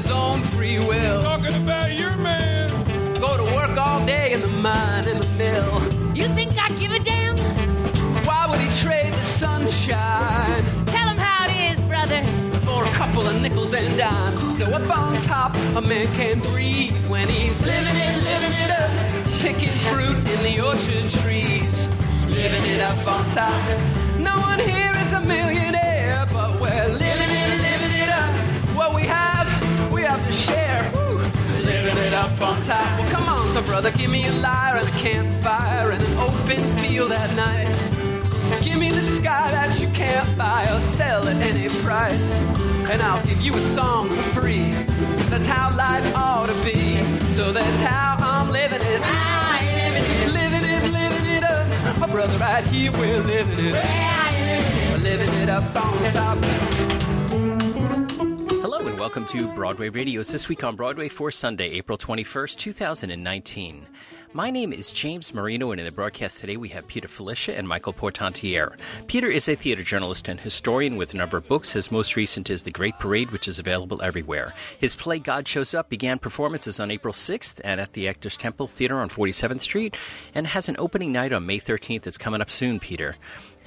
his own free will Talking about your man. go to work all day in the mine in the mill? You think I give a damn? Why would he trade the sunshine Tell him how it is, brother. for a couple of nickels and dimes? So up on top, a man can breathe when he's living it, living it up, picking fruit in the orchard trees, living it up on top. No one here is a millionaire, but we're living it, living it up. What we have, we have to share. Woo. Living it up on top. Well, come on, so brother, give me a lyre and a campfire and an open field at night. Give me the sky that you can't buy or sell at any price. And I'll give you a song for free. That's how life ought to be. So that's how I'm living it. How you living it? Living it, living it up. My brother right here, we're living it. How you living it? We're living it up on top. And welcome to Broadway Radio's This Week on Broadway for Sunday, April 21st, 2019. My name is James Marino, and in the broadcast today we have Peter Filichia and Michael Portantiere. Peter is a theater journalist and historian with a number of books. His most recent is The Great Parade, which is available everywhere. His play God Shows Up began performances on April 6th and at the Actors Temple Theater on 47th Street and has an opening night on May 13th. It's coming up soon, Peter.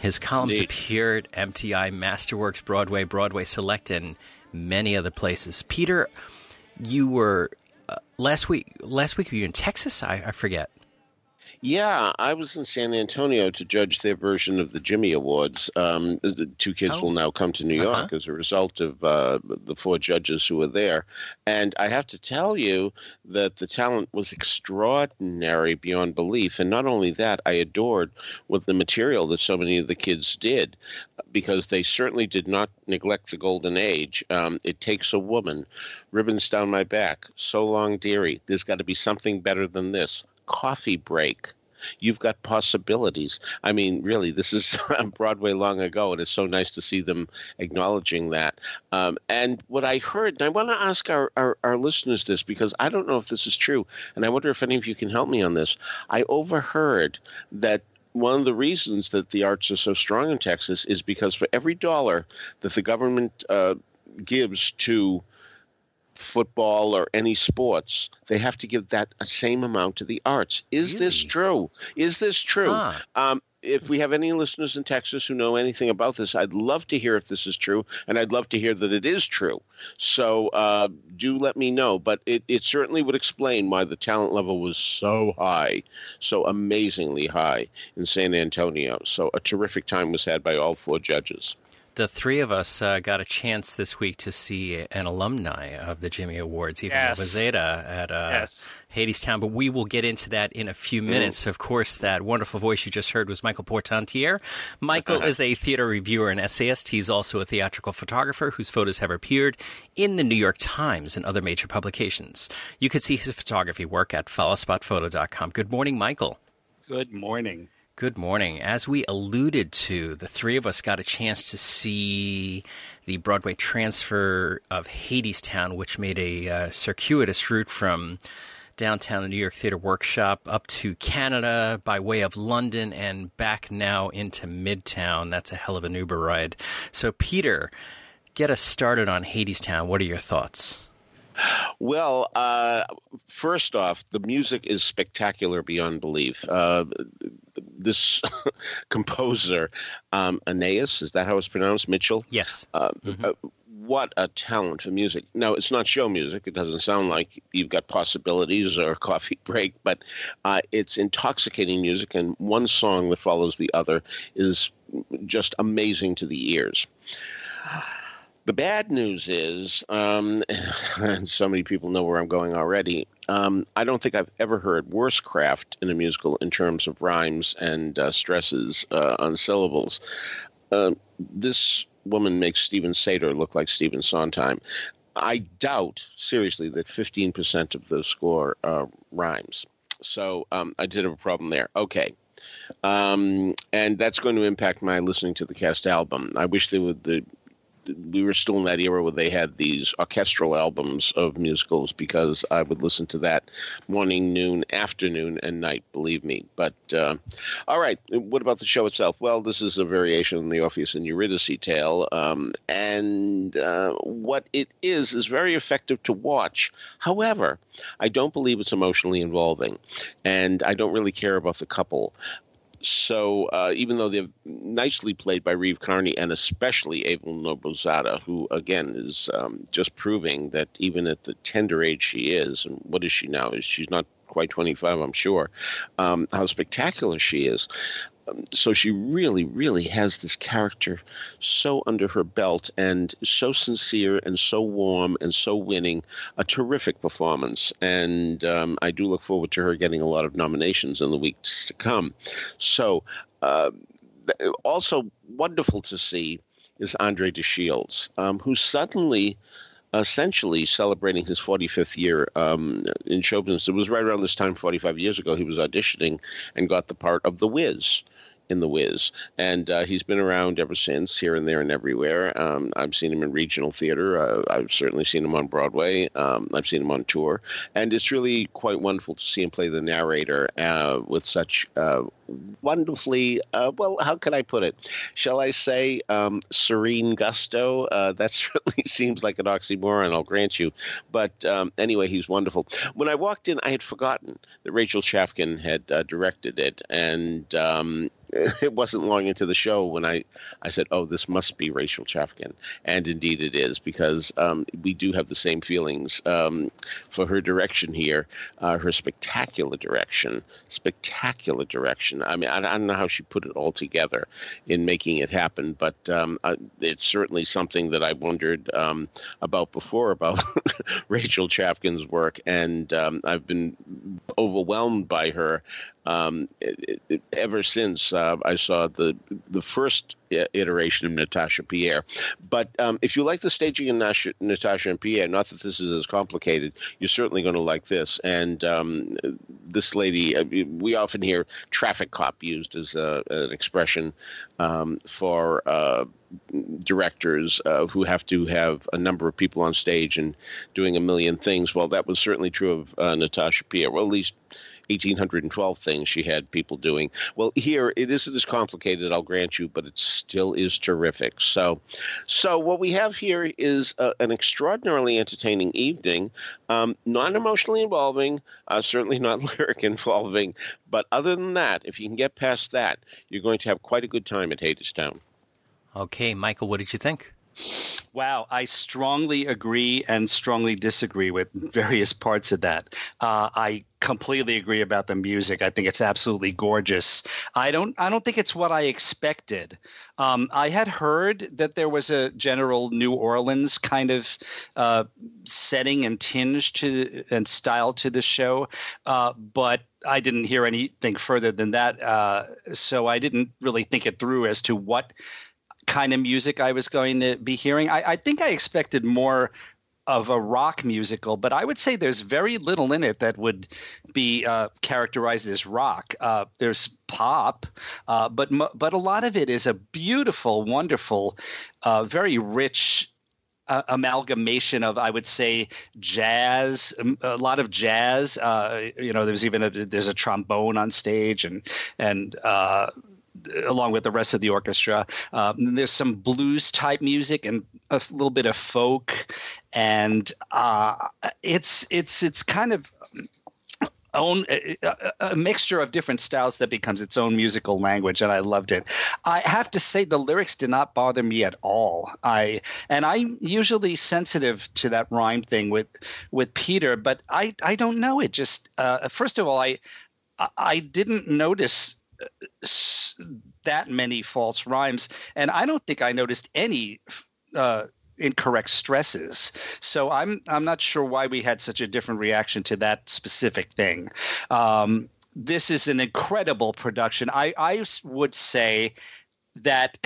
His columns Indeed. appeared at MTI, Masterworks, Broadway, Broadway Select, and many other places. Peter, you were uh, last week. Last week were you in Texas? I, I forget. Yeah, I was in San Antonio to judge their version of the Jimmy Awards. Um, the two kids Oh. will now come to New Uh-huh. York as a result of uh, the four judges who were there. And I have to tell you that the talent was extraordinary beyond belief. And not only that, I adored what the material that so many of the kids did because they certainly did not neglect the golden age. Um, it takes a woman, ribbons down my back, so long, dearie. There's got to be something better than this. Coffee break. You've got possibilities. I mean, really, this is Broadway long ago, and it's so nice to see them acknowledging that. Um, and what I heard, and I want to ask our, our, our listeners this because I don't know if this is true, and I wonder if any of you can help me on this. I overheard that one of the reasons that the arts are so strong in Texas is because for every dollar that the government uh, gives to football or any sports, they have to give that a same amount to the arts. Is this true? Is this true? Ah. Um, if we have any listeners in Texas who know anything about this, I'd love to hear if this is true, and I'd love to hear that it is true. So uh, do let me know. But it, it certainly would explain why the talent level was so high, so amazingly high in San Antonio. So a terrific time was had by all four judges. The three of us uh, got a chance this week to see an alumni of the Jimmy Awards, Eva Yes. Zeta at uh, Yes. Hadestown. But we will get into that in a few minutes. Of course, that wonderful voice you just heard was Michael Portantiere. Michael is a theater reviewer and essayist. He's also a theatrical photographer whose photos have appeared in the New York Times and other major publications. You can see his photography work at followspotphoto.com. Good morning, Michael. Good morning. Good morning. As we alluded to, the three of us got a chance to see the Broadway transfer of Hadestown, which made a uh, circuitous route from downtown the New York Theater Workshop up to Canada by way of London and back now into Midtown. That's a hell of an Uber ride. So, Peter, get us started on Hadestown. What are your thoughts? Well, uh, first off, the music is spectacular beyond belief. Uh, this composer, um, Aeneas, is that how it's pronounced? Mitchell? Yes. Uh, uh, what a talent for music. Now, it's not show music. It doesn't sound like you've got possibilities or a coffee break, but uh, it's intoxicating music, and one song that follows the other is just amazing to the ears. The bad news is, um, and so many people know where I'm going already. Um, I don't think I've ever heard worse craft in a musical in terms of rhymes and uh, stresses uh, on syllables. Uh, this woman makes Steven Sater look like Stephen Sondheim. I doubt seriously that 15% of the score rhymes. So um, I did have a problem there. Okay, Um, and that's going to impact my listening to the cast album. I wish they would the we were still in that era where they had these orchestral albums of musicals because I would listen to that morning, noon, afternoon, and night. Believe me. But uh, all right, what about the show itself? Well, this is a variation on the Orpheus and Eurydice tale, um, and uh, what it is is very effective to watch. However, I don't believe it's emotionally involving, and I don't really care about the couple so uh, even though they're nicely played by Reeve Carney and especially Eva Noblezada, who again is um, just proving that even at the tender age she is, and what is she now? Is She's not quite 25, I'm sure, um, how spectacular she is. Um, so she really, really has this character so under her belt and so sincere and so warm and so winning. A terrific performance. And um, I do look forward to her getting a lot of nominations in the weeks to come. So, uh, also wonderful to see is Andre de Shields, um, who suddenly essentially celebrating his 45th year um, in show business. It was right around this time, 45 years ago, he was auditioning and got the part of The Wiz in The Wiz. And uh, he's been around ever since, here and there and everywhere. Um, I've seen him in regional theater. Uh, I've certainly seen him on Broadway. Um, I've seen him on tour. And it's really quite wonderful to see him play the narrator uh, with such uh, wonderfully, uh, well, how can I put it? Shall I say um, serene gusto? Uh, that certainly seems like an oxymoron, I'll grant you. But um, anyway, he's wonderful. When I walked in, I had forgotten that Rachel Chavkin had directed it. And um, it wasn't long into the show when I, I said, "Oh, this must be Rachel Chavkin," and indeed it is because um, we do have the same feelings um, for her direction here, uh, her spectacular direction, spectacular direction. I mean, I, I, don't know how she put it all together in making it happen, but um, uh, it's certainly something that I wondered um, about before about Rachel Chavkin's work, and um, I've been overwhelmed by her um, it, it, ever since uh, I saw the the first iteration of Natasha Pierre. But um, if you like the staging of Natasha, Natasha and Pierre, not that this is as complicated, you're certainly going to like this. And um, this lady, uh, we often hear traffic cop used as a, an expression um, for. Uh, directors uh, who have to have a number of people on stage and doing a million things. Well, that was certainly true of uh, Natasha Pierre. Well, at least 1812 things she had people doing. Well, here it isn't as complicated, I'll grant you, but it still is terrific. So, so what we have here is a, an extraordinarily entertaining evening, um, not emotionally involving, uh, certainly not lyric involving, but other than that, if you can get past that, you're going to have quite a good time at Hadestown. Okay, Michael, what did you think? Wow, I strongly agree and strongly disagree with various parts of that. Uh, I completely agree about the music. I think it's absolutely gorgeous. I don't. I don't think it's what I expected. Um, I had heard that there was a general New Orleans kind of uh, setting and tinge to and style to the show, uh, but I didn't hear anything further than that. Uh, so I didn't really think it through as to what kind of music I was going to be hearing. I, I think I expected more of a rock musical, but I would say there's very little in it that would be uh, characterized as rock. Uh, there's pop, uh, but but a lot of it is a beautiful, wonderful, uh, very rich. Uh, amalgamation of, I would say, jazz, um, a lot of jazz. Uh, you know, there's even a there's a trombone on stage, and and along with the rest of the orchestra. Um, there's some blues type music and a little bit of folk, and uh, it's it's it's kind of own a, a, mixture of different styles that becomes its own musical language and i loved it. I have to say the lyrics did not bother me at all. I and i'm usually sensitive to that rhyme thing with with peter but i i don't know. It just uh, first of all i i didn't notice that many false rhymes, and I don't think I noticed any uh, incorrect stresses. So I'm I'm not sure why we had such a different reaction to that specific thing. Um, this is an incredible production. I I would say that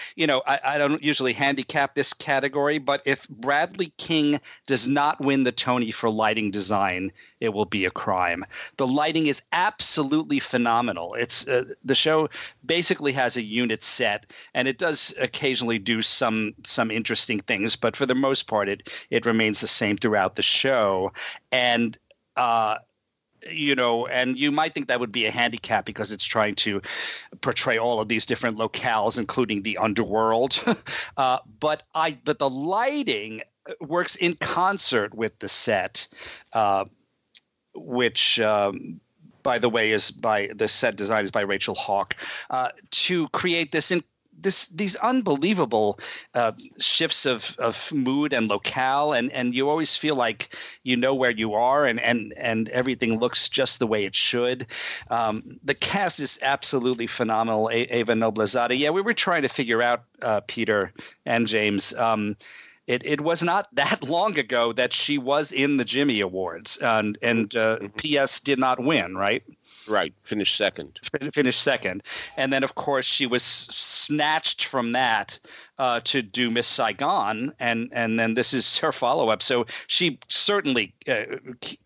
you know I, I, don't usually handicap this category but if bradley king does not win the tony for lighting design it will be a crime. The lighting is absolutely phenomenal. It's uh, the show basically has a unit set and it does occasionally do some some interesting things but for the most part it it remains the same throughout the show. And uh you know, and you might think that would be a handicap because it's trying to portray all of these different locales, including the underworld. uh, but I, but the lighting works in concert with the set, uh, which. Um, by the way, is by the set design is by Rachel Hauck uh, to create this in, this these unbelievable uh, shifts of, of mood and locale and and you always feel like you know where you are and and and everything looks just the way it should um, the cast is absolutely phenomenal a- Eva Noblezada yeah we were trying to figure out uh, Peter and James um, it, it was not that long ago that she was in the Jimmy Awards and and uh, mm-hmm. P.S. did not win right Right, finished second. Finished second, and then of course she was snatched from that uh, to do Miss Saigon, and and then this is her follow up. So she certainly uh,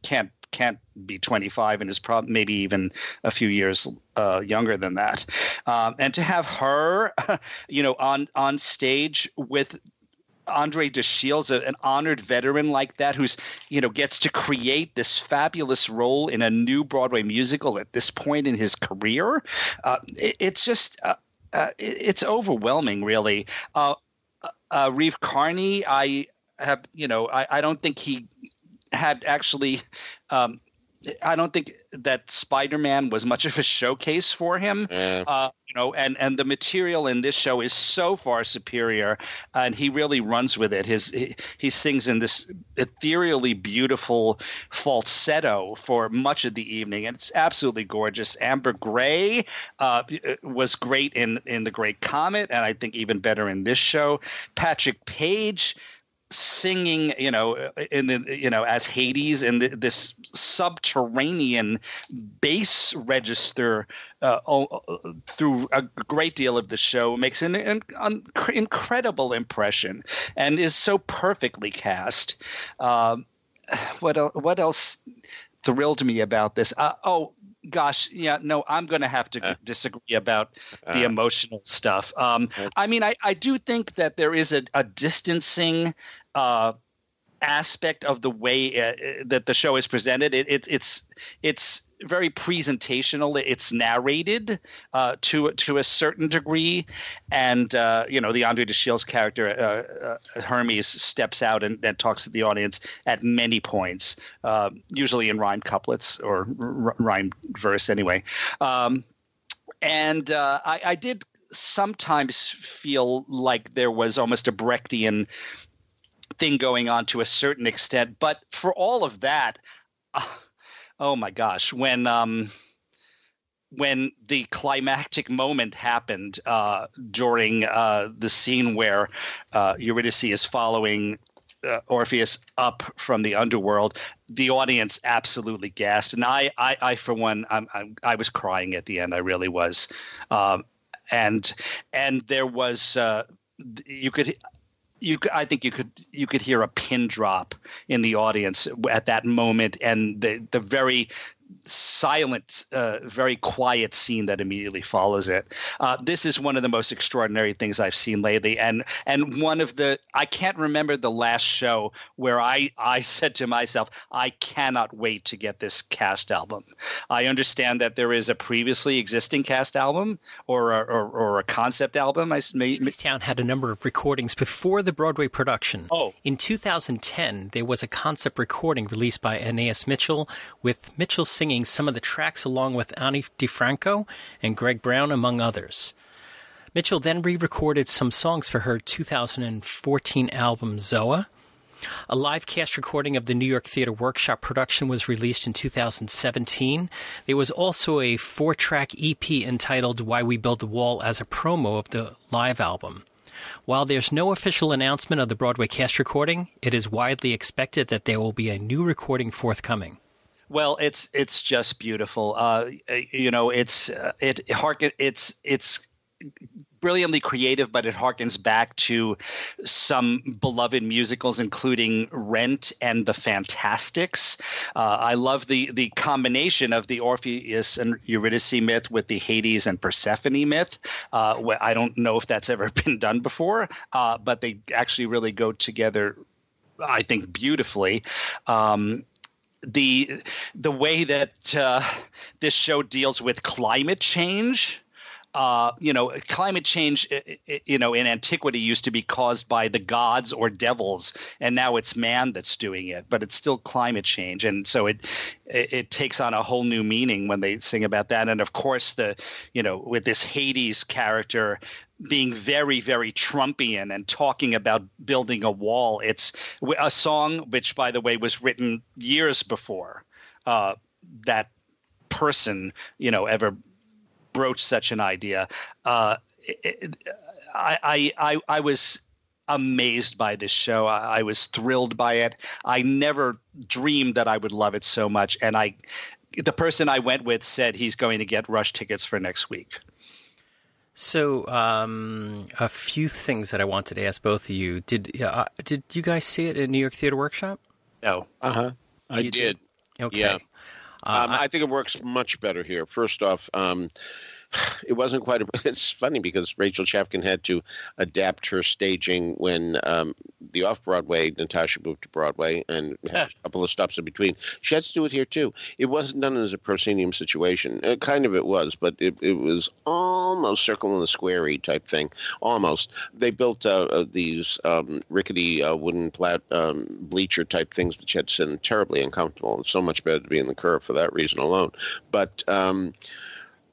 can't can't be 25 and is probably maybe even a few years uh, younger than that. Um, and to have her, you know, on on stage with Andre De Shields, an honored veteran like that, who's you know gets to create this fabulous role in a new Broadway musical at this point in his career. Uh, it, it's just uh, uh, it, it's overwhelming, really. Uh, uh, uh, Reeve Carney, I have you know I, I don't think he had actually um, I don't think that Spider-Man was much of a showcase for him. Yeah. Uh, you know, and and the material in this show is so far superior, and he really runs with it. His he, he sings in this ethereally beautiful falsetto for much of the evening, and it's absolutely gorgeous. Amber Gray uh, was great in in The Great Comet, and I think even better in this show. Patrick Page singing, you know, in the you know as Hades and this subterranean bass register uh, through a great deal of the show makes an, an, an incredible impression and is so perfectly cast. Um, what what else thrilled me about this? Uh, oh, gosh, yeah, no, I'm going to have to uh, disagree about uh, the emotional stuff. Um, I mean, I, I do think that there is a, a distancing uh, aspect of the way uh, that the show is presented. It, it, it's it's very presentational. It's narrated uh, to to a certain degree, and uh, you know the Andre De Shields character uh, uh Hermes steps out and, and, talks to the audience at many points, uh, usually in rhymed couplets or r- rhymed verse anyway. Um, and uh, I, I did sometimes feel like there was almost a Brechtian thing going on to a certain extent, but for all of that oh my gosh, when um, when the climactic moment happened uh, during uh, the scene where uh, Eurydice is following uh, Orpheus up from the underworld, the audience absolutely gasped, and I, I, I for one, I'm, I'm, i was crying at the end. I really was, um, and and there was uh, you could you I think you could you could hear a pin drop in the audience at that moment, and the the very silent, uh, very quiet scene that immediately follows it. Uh, this is one of the most extraordinary things I've seen lately, and and one of the I can't remember the last show where I I said to myself I cannot wait to get this cast album. I understand that there is a previously existing cast album or a, or, or a concept album. I may, Town had a number of recordings before the Broadway production. Oh, in 2010 there was a concept recording released by Anaïs Mitchell with Mitchell singing some of the tracks along with Ani DiFranco and Greg Brown, among others. Mitchell then re recorded some songs for her 2014 album Xoa. A live cast recording of the New York Theater Workshop production was released in 2017. There was also a four track EP entitled Why We Build the Wall as a promo of the live album. While there's no official announcement of the Broadway cast recording, it is widely expected that there will be a new recording forthcoming. Well, it's it's just beautiful. Uh, you know, it's uh, it harken it's it's brilliantly creative, but it harkens back to some beloved musicals, including Rent and The Fantasticks. Uh, I love the the combination of the Orpheus and Eurydice myth with the Hades and Persephone myth. Uh, I don't know if that's ever been done before, uh, but they actually really go together. I think beautifully. Um, the the way that uh, this show deals with climate change uh, you know, climate change, you know, in antiquity used to be caused by the gods or devils, and now it's man that's doing it. But it's still climate change, and so it it, takes on a whole new meaning when they sing about that. And of course, the you know, with this Hades character being very, very Trumpian and talking about building a wall. It's a song which, by the way, was written years before uh, that person, you know, ever broached such an idea. Uh, it, I, I, I, was amazed by this show. I, I, was thrilled by it. I never dreamed that I would love it so much. And I, the person I went with said he's going to get rush tickets for next week. So, um, a few things that I wanted to ask both of you. Did uh, did you guys see it in New York Theater Workshop? No. Uh huh. I did. did. Okay. Yeah. Uh, um, I, I, think it works much better here. First off, um, it wasn't quite. A, it's funny because Rachel Chavkin had to adapt her staging when um, the off Broadway Natasha moved to Broadway and had a couple of stops in between. She had to do it here too. It wasn't done as a proscenium situation. Uh, kind of it was, but it, it was almost circle in the squarey type thing. Almost. They built uh, uh, these um, rickety uh, wooden plat um, bleacher type things that you had to sit in terribly uncomfortable. It's so much better to be in the curve for that reason alone. But um,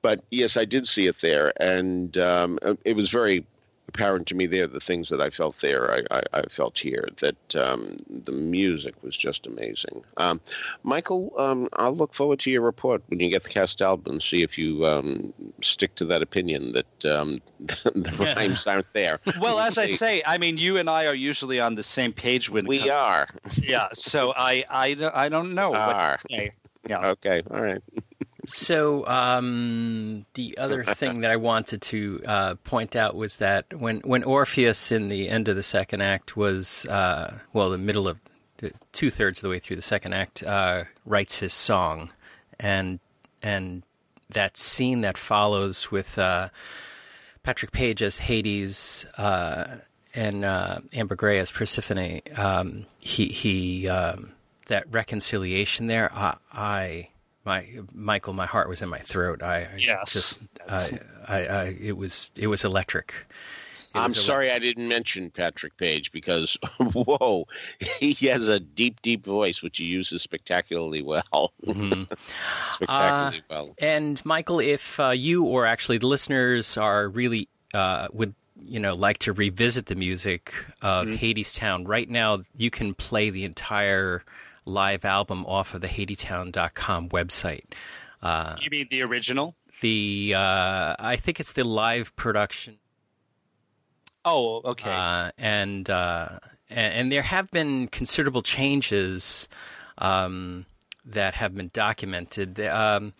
but yes, I did see it there, and um, it was very apparent to me there the things that I felt there, I, I, I felt here. That um, the music was just amazing. Um, Michael, um, I'll look forward to your report when you get the cast album and see if you um, stick to that opinion that um, the rhymes aren't there. Well, as I say, I mean, you and I are usually on the same page when we are. Yeah, so I, I, I don't know are. what to say. Yeah. Okay. All right. So um, the other thing that I wanted to uh, point out was that when when Orpheus in the end of the second act was uh, well the middle of two thirds of the way through the second act uh, writes his song. And and that scene that follows with uh, Patrick Page as Hades uh, and uh, Amber Gray as Persephone um, he he um, that reconciliation there I, I my Michael, my heart was in my throat. I yes. just, I, I, I, it was, it was electric. It I'm was sorry I didn't mention Patrick Page because, whoa, he has a deep, deep voice which he uses spectacularly well. Mm-hmm. spectacularly uh, well. And Michael, if uh, you or actually the listeners are really uh, would you know like to revisit the music of mm-hmm. Hadestown, right now you can play the entire live album off of the Hadestown.com website. Uh, you mean the original? The uh, I think it's the live production. Oh, okay. Uh, and, uh, and, and there have been considerable changes um, that have been documented. Um,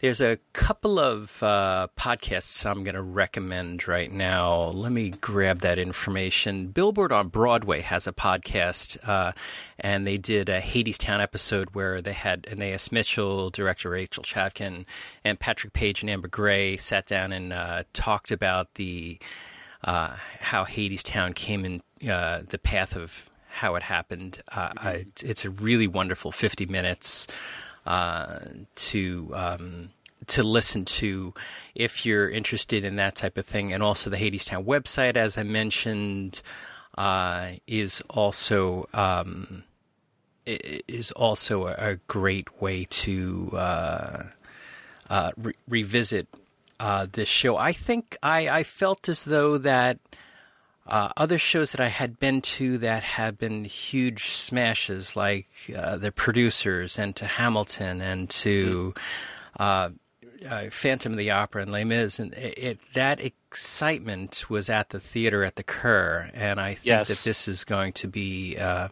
there's a couple of uh, podcasts I'm going to recommend right now. Let me grab that information. Billboard on Broadway has a podcast, uh, and they did a Hadestown episode where they had Anais Mitchell, director Rachel Chavkin, and Patrick Page and Amber Gray sat down and uh, talked about the uh, how Hadestown came in uh, the path of how it happened. Uh, I, it's a really wonderful 50 minutes uh, to um, to listen to if you're interested in that type of thing. And also the Hadestown website, as I mentioned, uh, is also um, is also a, a, great way to uh, uh, re- revisit uh, this show. I think I, I felt as though that uh, other shows that I had been to that have been huge smashes, like uh, the producers and to Hamilton and to uh, uh Phantom of the Opera and Les Mis, and it, it, that excitement was at the theater at the Kerr, and I think yes. that this is going to be uh,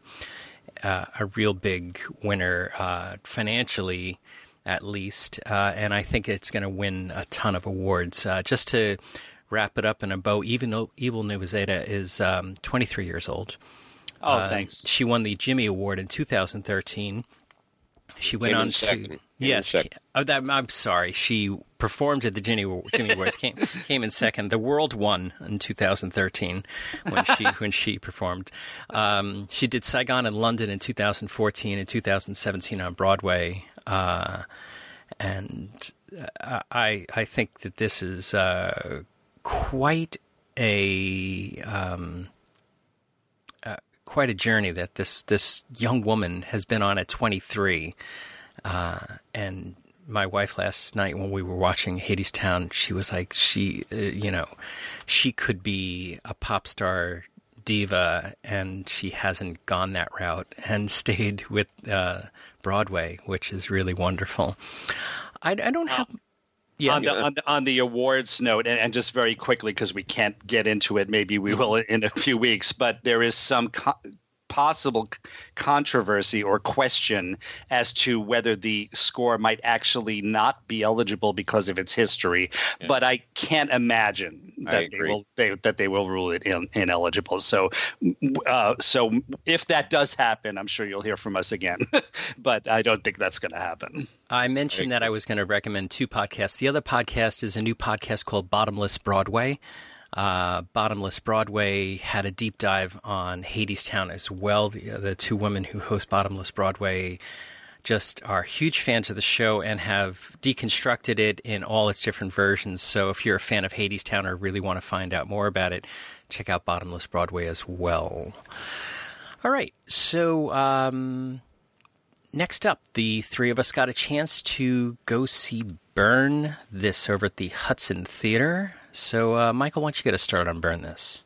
uh, a real big winner financially at least, uh, and I think it's going to win a ton of awards. Uh, just to wrap it up in a bow. Even though Eva Noblezada is um, 23 years old. Oh, Uh, thanks. She won the Jimmy Award in 2013. She went Came on to yes. Oh, that, I'm sorry. She performed at the Jimmy Jimmy Awards. Came came in second. The world won in 2013 when she when she performed. Um, she did Saigon in London in 2014 and 2017 on Broadway. Uh, and uh, I I think that this is uh, quite a um, uh, quite a journey that this this young woman has been on at 23. Uh, and my wife last night when we were watching Hadestown, she was like, she, uh, you know, she could be a pop star diva, and she hasn't gone that route and stayed with uh, Broadway, which is really wonderful. I, I don't have. Yeah, on, the, on, the, on the awards note, and, and just very quickly, because we can't get into it, maybe we mm-hmm. will in a few weeks, but there is some co- possible c- controversy or question as to whether the score might actually not be eligible because of its history. But I can't imagine that they will they, that they will rule it in, ineligible. So, uh, so if that does happen, I'm sure you'll hear from us again. but I don't think that's going to happen. I mentioned that I was going to recommend two podcasts. The other podcast is a new podcast called Bottomless Broadway. Uh, Bottomless Broadway had a deep dive on Hadestown as well. The, the two women who host Bottomless Broadway just are huge fans of the show and have deconstructed it in all its different versions. So if you're a fan of Hadestown or really want to find out more about it, check out Bottomless Broadway as well. All right, so um, next up, the three of us got a chance to go see Burn this over at the Hudson Theater. So, uh, Michael, why don't you get us started on Burn this?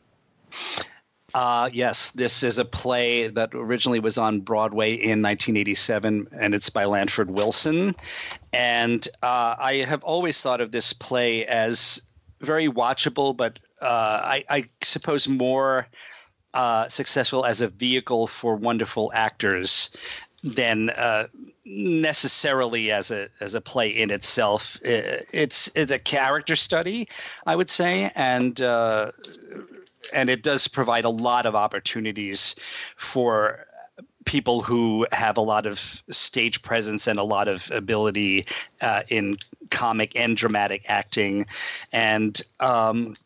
Uh, yes, this is a play that originally was on Broadway in 1987, and it's by Lanford Wilson. And uh, I have always thought of this play as very watchable, but uh, I, I suppose more uh, successful as a vehicle for wonderful actors than uh, necessarily as a as a play in itself. It's it's a character study, I would say, and uh, and it does provide a lot of opportunities for people who have a lot of stage presence and a lot of ability uh, in comic and dramatic acting and um,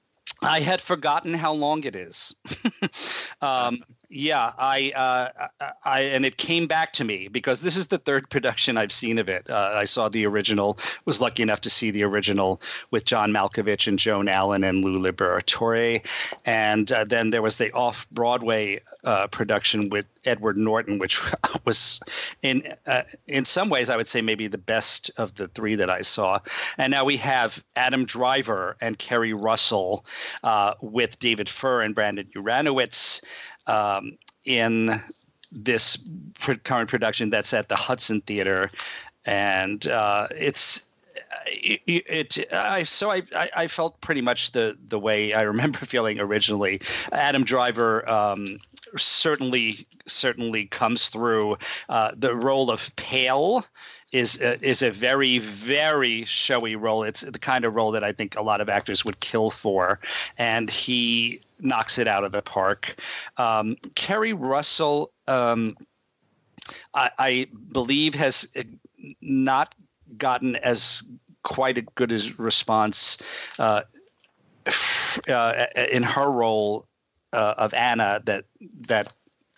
I had forgotten how long it is. um, yeah, I, uh, I, and it came back to me because this is the third production I've seen of it. Uh, I saw the original, was lucky enough to see the original with John Malkovich and Joan Allen and Lou Liberatore, and uh, then there was the off-Broadway uh, production with Edward Norton, which was in uh, in some ways I would say maybe the best of the three that I saw. And now we have Adam Driver and Keri Russell uh, with David Furr and Brandon Uranowitz um, in this current production that's at the Hudson Theater, and uh, it's. It, it I so I, I I felt pretty much the the way I remember feeling originally. Adam Driver um, certainly certainly comes through. Uh, the role of Pale is uh, is a very very showy role. It's the kind of role that I think a lot of actors would kill for, and he knocks it out of the park. Um, Keri Russell, um, I, I believe, has uh, not gotten as quite a good as response uh, uh, in her role uh, of Anna that that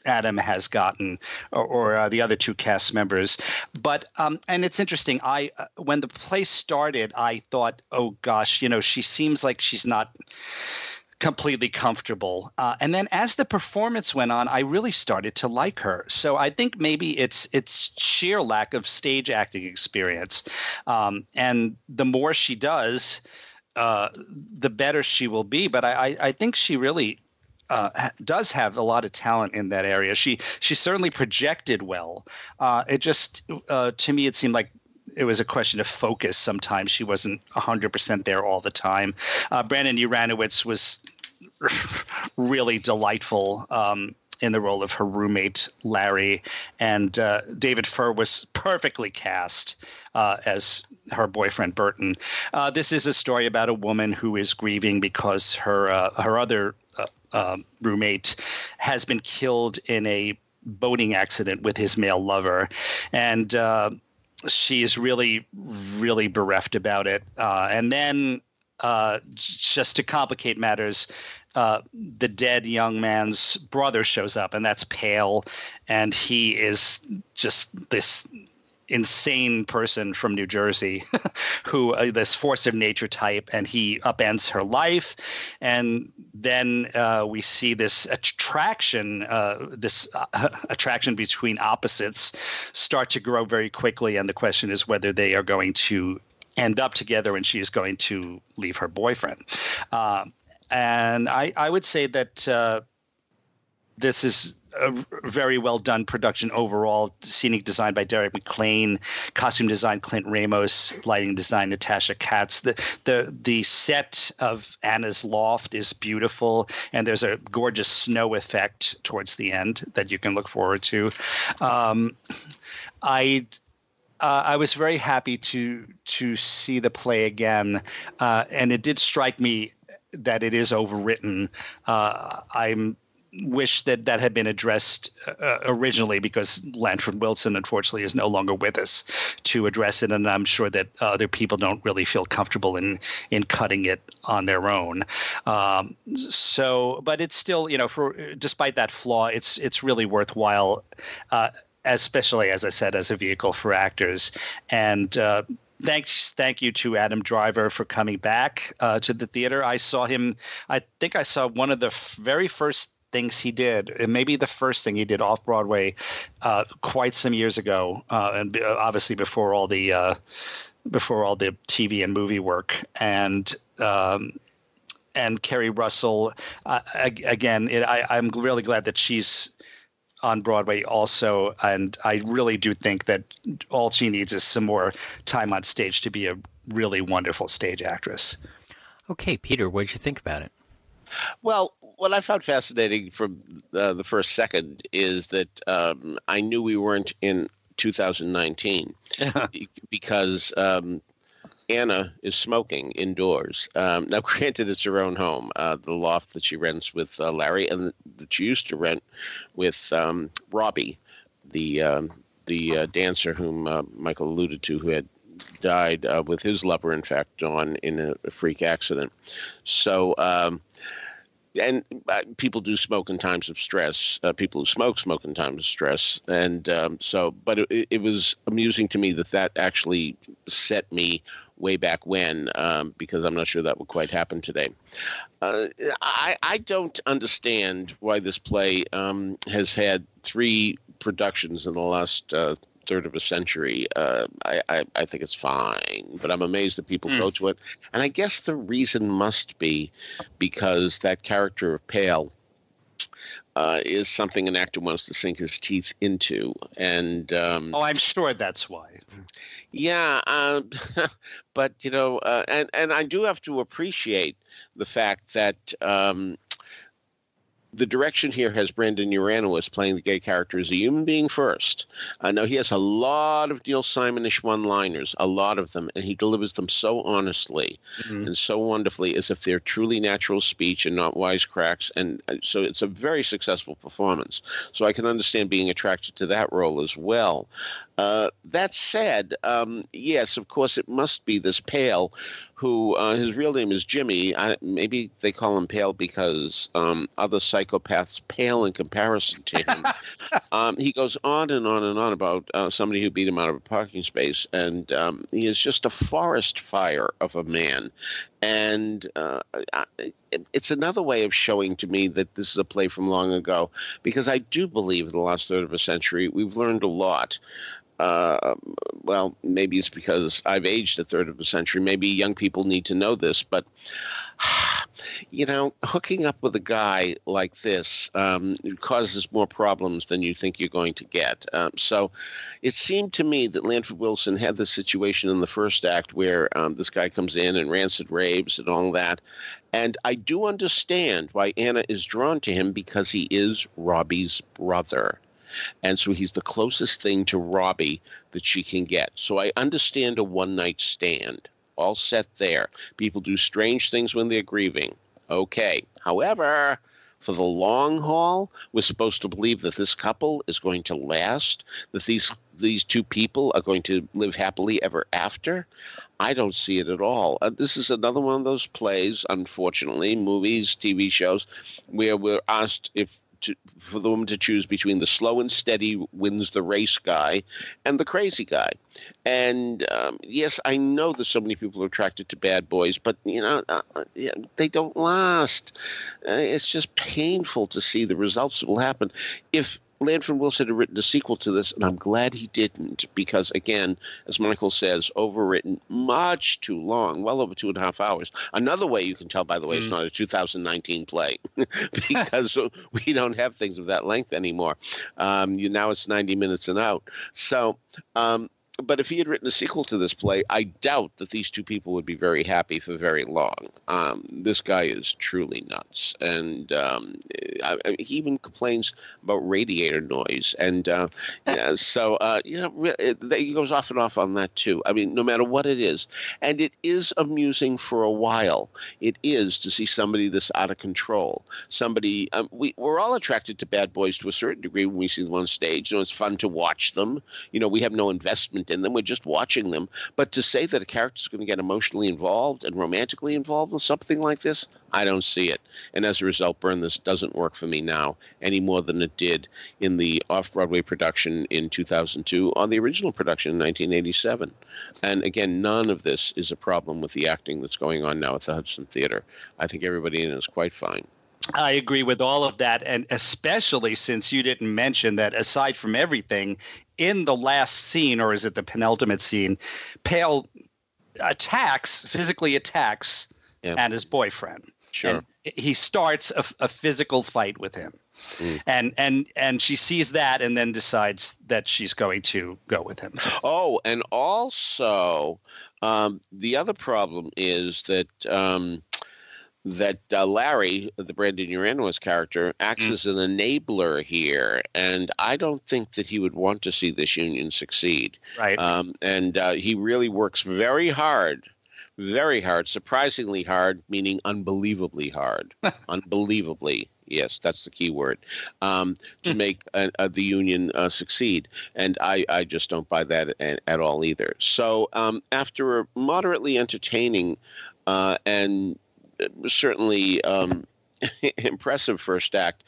Adam has gotten, or, or uh, the other two cast members. But um, and it's interesting. I uh, when the play started, I thought, oh gosh, you know, she seems like she's not completely comfortable. Uh, and then as the performance went on, I really started to like her. So I think maybe it's it's sheer lack of stage acting experience. Um, and the more she does, uh, the better she will be. But I, I, I think she really uh, does have a lot of talent in that area. She she certainly projected well. Uh, it just uh, to me it seemed like it was a question of focus. Sometimes she wasn't hundred percent there all the time. Uh, Brandon Uranowitz was really delightful. Um, in the role of her roommate Larry, and uh, David Furr was perfectly cast uh, as her boyfriend Burton. Uh, this is a story about a woman who is grieving because her uh, her other um, roommate has been killed in a boating accident with his male lover, and uh, she is really really bereft about it. and then. just to complicate matters, uh, the dead young man's brother shows up, and that's Pale, and he is just this insane person from New Jersey, who uh, this force of nature type, and he upends her life, and then uh, we see this attraction, uh, this uh, attraction between opposites, start to grow very quickly, and the question is whether they are going to end up together and she is going to leave her boyfriend. Uh, and I, I would say that this is a very well done production overall. Scenic design by Derek McLane, costume design Clint Ramos, lighting design Natasha Katz. The the the set of Anna's loft is beautiful, and there's a gorgeous snow effect towards the end that you can look forward to. Um, I. Uh, I was very happy to to see the play again, uh, and it did strike me that it is overwritten. Uh, I'm wish that that had been addressed uh, originally because Lanford Wilson unfortunately is no longer with us to address it and I'm sure that other people don't really feel comfortable in in cutting it on their own. Um, so but it's still you know for despite that flaw it's it's really worthwhile uh, especially as I said as a vehicle for actors. And uh, thanks thank you to adam driver for coming back uh, to the theater. I saw him i think i saw one of the f- very first things he did it may be the first thing he did off broadway uh, quite some years ago uh, and uh, obviously before all the uh, before all the tv and movie work and um, and Keri Russell, uh, again, it, I, I'm really glad that she's on Broadway also, and I really do think that all she needs is some more time on stage to be a really wonderful stage actress. Okay, Peter, what did you think about it? Well, what I found fascinating from uh, the first second is that um, I knew we weren't in 2019 because um, Anna is smoking indoors. Um, now, granted, it's her own home, uh, the loft that she rents with uh, Larry, and that she used to rent with um, Robbie, the um, the uh, dancer whom uh, Michael alluded to, who had died uh, with his lover, in fact, Dawn, in a, a freak accident. So. And uh, people do smoke in times of stress. Uh, people who smoke smoke in times of stress, and um, so. But it, it, was amusing to me that that actually set me way back when, um, because I'm not sure that would quite happen today. Uh, I, I don't understand why this play um, has had three productions in the last uh, third of a century. Uh, I, I, I, think it's fine, but I'm amazed that people mm. go to it. And I guess the reason must be because that character of Pale uh, is something an actor wants to sink his teeth into. And um, oh, I'm sure that's why. Yeah, uh, but you know, uh, and and I do have to appreciate the fact that um, the direction here has Brandon Uranowitz playing the gay character as a human being first. I know he has a lot of Neil Simonish one-liners, a lot of them, and he delivers them so honestly mm-hmm. and so wonderfully, as if they're truly natural speech and not wisecracks. And uh, so it's a very successful performance. So I can understand being attracted to that role as well. Uh, that said, um, yes, of course, it must be this Pale, who uh, his real name is Jimmy. I, maybe they call him Pale because um, other psychopaths pale in comparison to him. um, he goes on and on and on about uh, somebody who beat him out of a parking space, and um, he is just a forest fire of a man. And uh, it's another way of showing to me that this is a play from long ago, because I do believe in the last third of a century we've learned a lot uh, well, maybe it's because I've aged a third of a century. Maybe young people need to know this, but you know, hooking up with a guy like this um, causes more problems than you think you're going to get. Um, so it seemed to me that Lanford Wilson had this situation in the first act where um, this guy comes in and rancid raves and all that. And I do understand why Anna is drawn to him because he is Robbie's brother. And so he's the closest thing to Robbie that she can get. So I understand a one night stand. All set there. People do strange things when they're grieving. Okay. However, for the long haul, we're supposed to believe that this couple is going to last, that these these two people are going to live happily ever after. I don't see it at all. Uh, this is another one of those plays, unfortunately, movies, TV shows, where we're asked if to, for them to choose between the slow and steady wins the race guy and the crazy guy. And um, yes, I know that so many people are attracted to bad boys, but you know uh, uh they don't last. Uh, it's just painful to see the results that will happen if Lanford Wilson had written a sequel to this, and I'm glad he didn't because, again, as Michael says, overwritten, much too long, well over two and a half hours. Another way you can tell, by the way, mm. it's not a 2019 play because we don't have things of that length anymore. Um, you now it's 90 minutes and out. So. Um, but if he had written a sequel to this play, I doubt that these two people would be very happy for very long. Um, this guy is truly nuts, and um, I, I, he even complains about radiator noise, and uh, yeah, so uh, you know, it, he goes off and off on that too. I mean, no matter what it is, and it is amusing for a while. It is to see somebody this out of control. Somebody um, we we're all attracted to bad boys to a certain degree when we see them on stage. You know, it's fun to watch them. You know, we have no investment in then We're just watching them. But to say that a character is going to get emotionally involved and romantically involved with something like this, I don't see it. And as a result, Burn This doesn't work for me now any more than it did in the off Broadway production in 2002 on the original production in 1987. And again, none of this is a problem with the acting that's going on now at the Hudson Theater. I think everybody in it is quite fine. I agree with all of that, and especially since you didn't mention that aside from everything, in the last scene, or is it the penultimate scene, Pale attacks, physically attacks yeah. and his boyfriend. Sure. And he starts a, a physical fight with him. Mm. And and and she sees that and then decides that she's going to go with him. Oh, and also um, the other problem is that um, that uh, Larry, the Brandon Uranowitz character, acts mm. as an enabler here, and I don't think that he would want to see this union succeed. Right. Um, and uh, he really works very hard, very hard, surprisingly hard, meaning unbelievably hard, unbelievably. Yes, that's the key word um, to hmm. make uh, uh, the union uh, succeed, and I, I just don't buy that at, at all either. So um, after a moderately entertaining uh, and certainly um, impressive first act.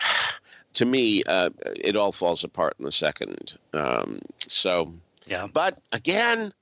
to me, uh, it all falls apart in the second. Um, so, yeah. But again,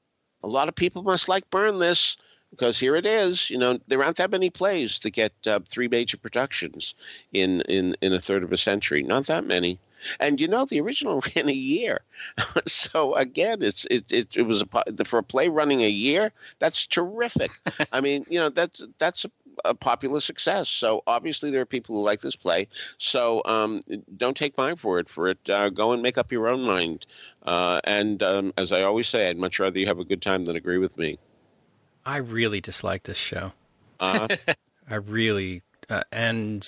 a lot of people must like burn this because here it is. You know, there aren't that many plays to get uh, three major productions in, in in a third of a century. Not that many. And you know, the original ran a year. so again, it's it, it, it was a, for a play running a year. That's terrific. I mean, you know, that's that's a, a, popular success. So obviously, there are people who like this play. So um, don't take my word for it. Uh, go and make up your own mind. Uh, and um, as I always say, I'd much rather you have a good time than agree with me. I really dislike this show. Uh, I really uh, and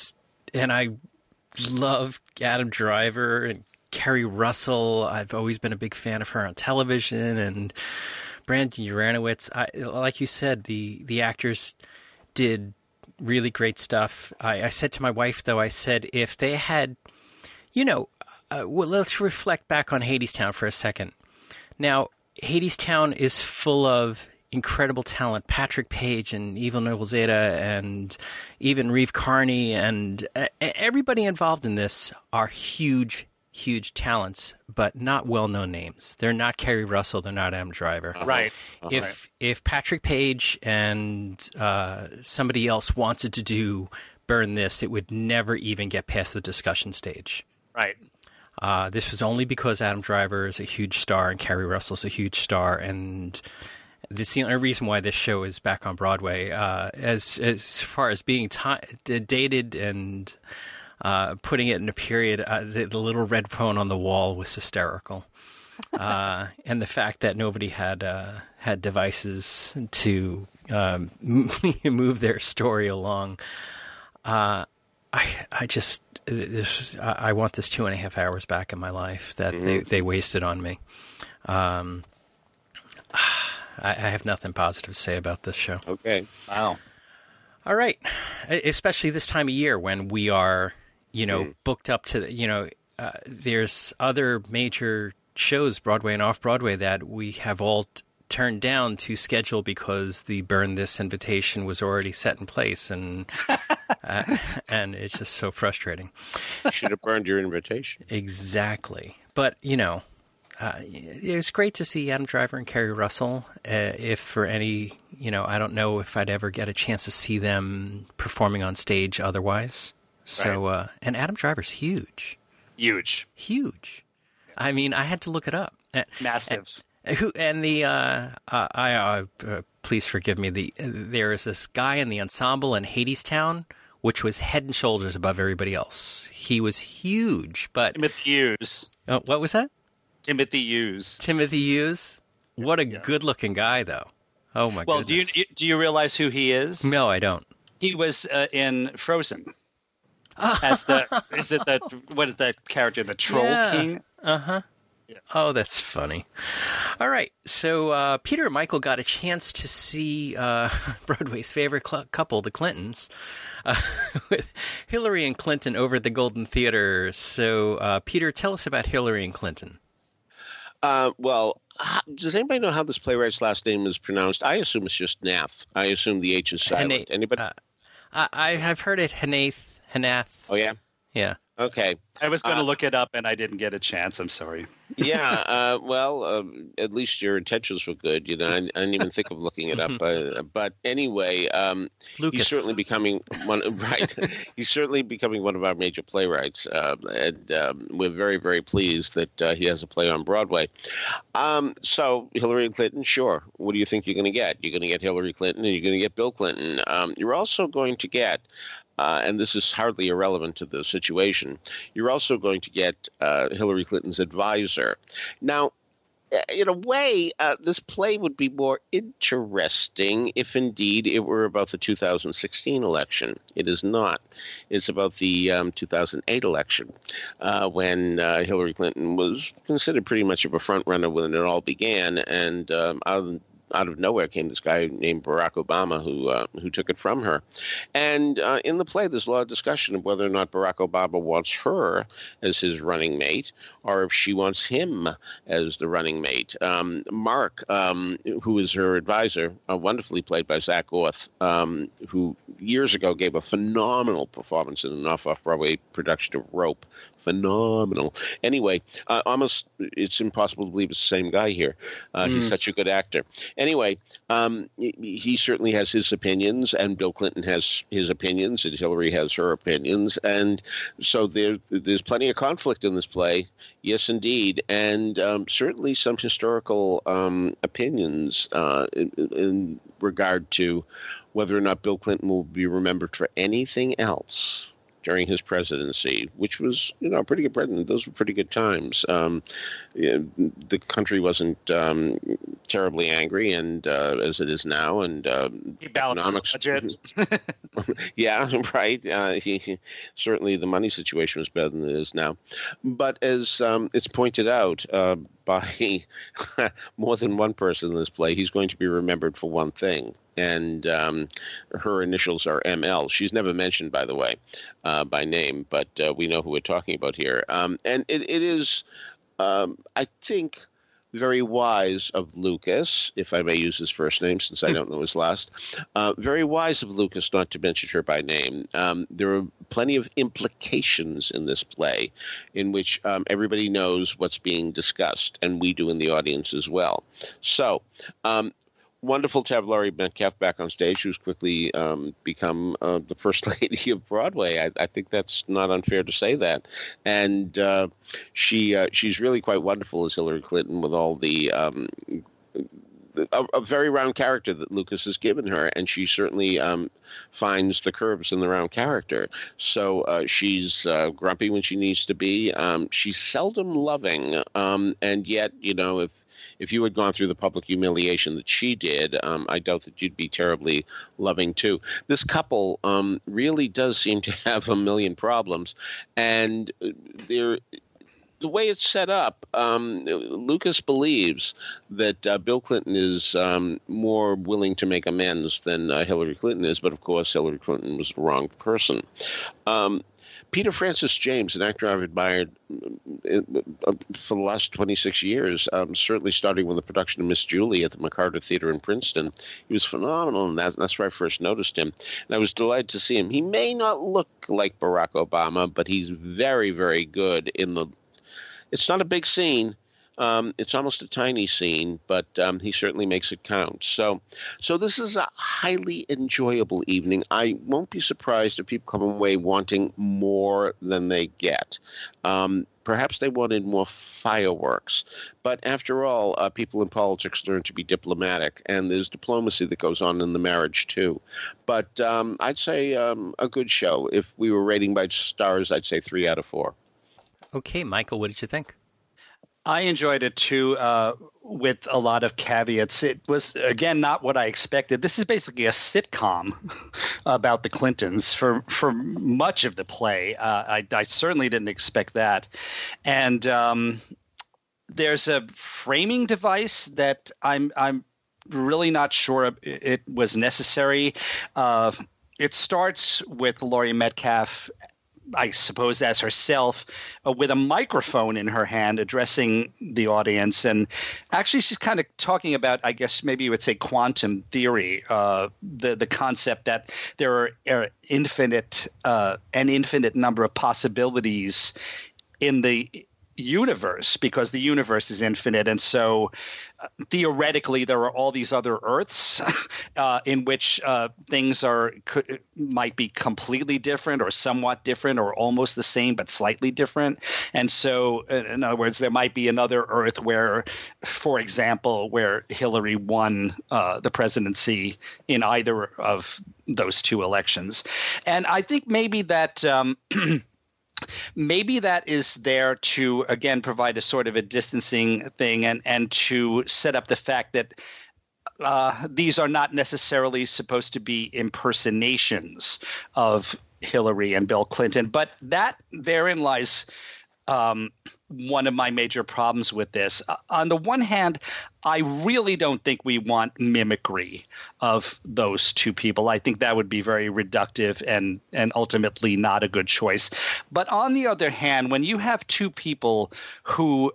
and I love Adam Driver and Keri Russell. I've always been a big fan of her on television and Brandon Uranowitz. I, like you said, the the actors did really great stuff. I, I said to my wife, though, I said if they had, you know, uh, well, let's reflect back on Hadestown for a second. Now, Hadestown is full of incredible talent Patrick Page and Eva Noblezada and even Reeve Carney and uh, everybody involved in this are huge, huge talents, but not well known names. They're not Keri Russell, they're not Adam Driver. Uh-huh. Right. Uh-huh. If if Patrick Page and uh, somebody else wanted to do Burn This, it would never even get past the discussion stage. Right. Uh, this was only because Adam Driver is a huge star and Keri Russell's a huge star, and This is the only reason why this show is back on Broadway. Uh, as as far as being t- dated and uh, putting it in a period, uh, the, the, little red phone on the wall was hysterical, uh, and the fact that nobody had uh, had devices to um, move their story along. Uh, I I just this, I want this two and a half hours back in my life that mm-hmm. they they wasted on me. Um, I, I have nothing positive to say about this show. Okay. Wow. All right. Especially this time of year when we are, you know, mm. booked up to, you know, uh, there's other major shows, Broadway and off Broadway, that we have all t- turned down to schedule because the burn this invitation was already set in place, and uh, and it's just so frustrating. You should have burned your invitation. exactly, but you know, uh, it was great to see Adam Driver and Keri Russell. Uh, if for any, you know, I don't know if I'd ever get a chance to see them performing on stage otherwise. So, right. uh, and Adam Driver's huge, huge, huge. I mean, I had to look it up. Massive. And, who and the uh, uh, I uh, please forgive me. The there is this guy in the ensemble in Hadestown, which was head and shoulders above everybody else. He was huge, but Timothy Hughes. Oh, what was that? Timothy Hughes. Timothy Hughes. What a yeah. good-looking guy, though. Oh my well, goodness. do you do you realize who he is? No, I don't. He was uh, in Frozen. As the is it the what is that character the Troll yeah. King? Uh huh. Yeah. Oh, that's funny. All right, so uh, Peter and Michael got a chance to see uh, Broadway's favorite cl- couple, the Clintons, uh, with Hillary and Clinton over at the Golden Theater. So, uh, Peter, tell us about Hillary and Clinton. Uh, well, does anybody know how this playwright's last name is pronounced? I assume it's just Nath. I assume the H is silent. Anybody? Uh, I, have heard it Hanath. Hanath. Oh yeah. Yeah. Okay. I was going to uh, look it up and I didn't get a chance. I'm sorry. yeah. Uh, well, uh, at least your intentions were good. You know, I, I didn't even think of looking it up. Uh, but anyway, um, he's certainly becoming one. Right. he's certainly becoming one of our major playwrights, uh, and um, we're very, very pleased that uh, he has a play on Broadway. Um, so Hillary Clinton, sure. What do you think you're going to get? You're going to get Hillary Clinton, and you're going to get Bill Clinton. Um, you're also going to get uh, and this is hardly irrelevant to the situation, you're also going to get uh, Hillary Clinton's advisor. Now, uh, in a way, uh, this play would be more interesting if indeed it were about the 2016 election. It is not. It's about the um, 2008 election uh, when uh, Hillary Clinton was considered pretty much of a front runner when it all began. And um, out of nowhere came this guy named Barack Obama who uh, who took it from her. And uh, in the play, there's a lot of discussion of whether or not Barack Obama wants her as his running mate or if she wants him as the running mate. Um, Mark, um, who is her advisor, uh, wonderfully played by Zak Orth, um, who years ago gave a phenomenal performance in an off-off Broadway production of Rope. Phenomenal. Anyway, uh, almost it's impossible to believe it's the same guy here. Mm. He's hmm. such a good actor. Anyway, um, he certainly has his opinions, and Bill Clinton has his opinions, and Hillary has her opinions, and so there, there's plenty of conflict in this play. Yes, indeed, and um, certainly some historical um, opinions uh, in, in regard to whether or not Bill Clinton will be remembered for anything else during his presidency, which was, you know, pretty good president. Those were pretty good times. Um, the country wasn't um, terribly angry, and uh, as it is now, and uh, economics. budget. yeah, right. Uh, he, he, certainly, the money situation was better than it is now. But as um, it's pointed out uh, by more than one person in this play, he's going to be remembered for one thing and um, her initials are ML. She's never mentioned, by the way, uh, by name, but uh, we know who we're talking about here. Um, and it, it is, um, I think, very wise of Lucas, if I may use his first name since I hmm. don't know his last, uh, very wise of Lucas not to mention her by name. Um, there are plenty of implications in this play in which um, everybody knows what's being discussed, and we do in the audience as well. So, um, wonderful to have Laurie Metcalf back on stage, who's quickly um, become uh, the first lady of Broadway. I, I, think that's not unfair to say that, and uh, she uh, she's really quite wonderful as Hillary Clinton with all the um, a, a, very round character that Lucas has given her, and she certainly um, finds the curves in the round character. So uh, she's uh, grumpy when she needs to be. Um, she's seldom loving, um, and yet, you know, if if you had gone through the public humiliation that she did, um, I doubt that you'd be terribly loving too. This couple um, really does seem to have a million problems, and uh, there the way it's set up, um, Lucas believes that uh, Bill Clinton is um, more willing to make amends than uh, Hillary Clinton is, but of course, Hillary Clinton was the wrong person. Um, Peter Francis James, an actor I've admired uh, uh, for the last 26 years, um, certainly starting with the production of Miss Julie at the McCarter Theater in Princeton. He was phenomenal, and that's, that's where I first noticed him. And I was delighted to see him. He may not look like Barack Obama, but he's very, very good in the it's not a big scene. Um, it's almost a tiny scene, but um, he certainly makes it count. So, so this is a highly enjoyable evening. I won't be surprised if people come away wanting more than they get. Um, perhaps they wanted more fireworks, but after all, uh, people in politics learn to be diplomatic, and there's diplomacy that goes on in the marriage too. But um, I'd say um, a good show. If we were rating by stars, I'd say three out of four. Okay, Michael, what did you think? I enjoyed it too, uh, with a lot of caveats. It was again not what I expected. This is basically a sitcom about the Clintons for for much of the play. Uh, I, I certainly didn't expect that, and um, there's a framing device that I'm I'm really not sure it was necessary. Uh, it starts with Laurie Metcalf I suppose, as herself, uh, with a microphone in her hand, addressing the audience. And actually, she's kind of talking about, I guess, maybe you would say, quantum theory, uh, the the concept that there are, are infinite, uh, an infinite number of possibilities in the universe because the universe is infinite. And so uh, theoretically there are all these other earths uh, in which uh, things are could, might be completely different or somewhat different or almost the same but slightly different. And so in other words there might be another earth where for example where hillary won uh, the presidency in either of those two elections. And i think maybe that um, maybe that is there to again provide a sort of a distancing thing and and to set up the fact that uh, these are not necessarily supposed to be impersonations of Hillary and Bill Clinton, but that therein lies um, one of my major problems with this. Uh, on the one hand, I really don't think we want mimicry of those two people. I think that would be very reductive and and ultimately not a good choice. But on the other hand, when you have two people who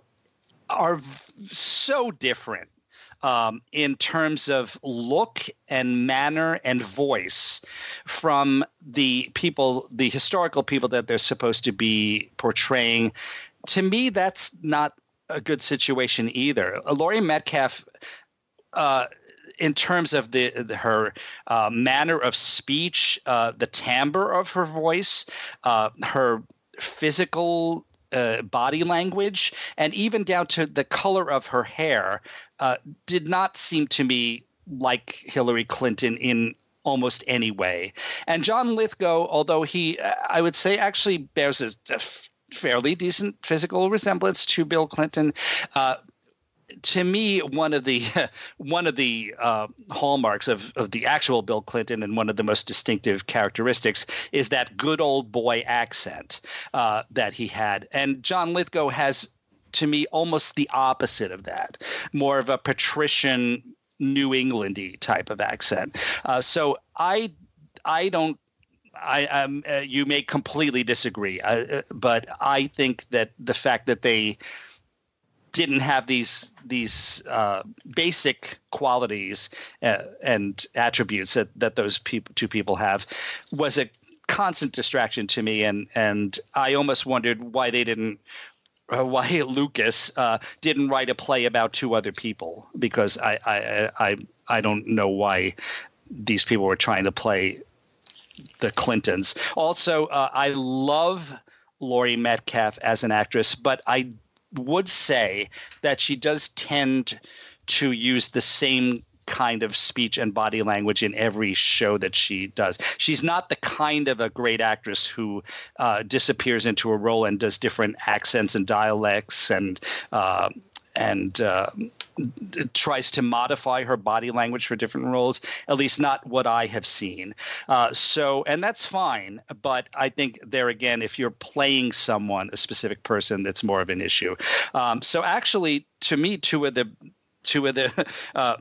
are so different um, in terms of look and manner and voice from the people, the historical people that they're supposed to be portraying. To me, that's not a good situation either. Laurie Metcalf. Uh, in terms of the, the her uh, manner of speech, uh, the timbre of her voice, uh, her physical uh, body language, and even down to the color of her hair, uh, did not seem to me like Hillary Clinton in almost any way. And John Lithgow, although he, I would say, actually bears a, a fairly decent physical resemblance to Bill Clinton. Uh, to me, one of the one of the uh, hallmarks of, of the actual Bill Clinton and one of the most distinctive characteristics is that good old boy accent uh, that he had. And John Lithgow has, to me, almost the opposite of that, more of a patrician New Englandy type of accent. Uh, so I I don't I um, uh, you may completely disagree, uh, uh, but I think that the fact that they didn't have these these uh, basic qualities uh, and attributes that that those two people have was a constant distraction to me, and and I almost wondered why they didn't. Uh, why Lucas didn't write a play about two other people? Because I, I I I don't know why these people were trying to play the Clintons. Also, uh, I love Laurie Metcalf as an actress, but I would say that she does tend to use the same kind of speech and body language in every show that she does. She's not the kind of a great actress who uh, disappears into a role and does different accents and dialects and uh, and uh, tries to modify her body language for different roles. At least not what I have seen. Uh, so, and that's fine. But I think there again, if you're playing someone, a specific person, that's more of an issue. Um, so, actually, to me, two of the two of the uh,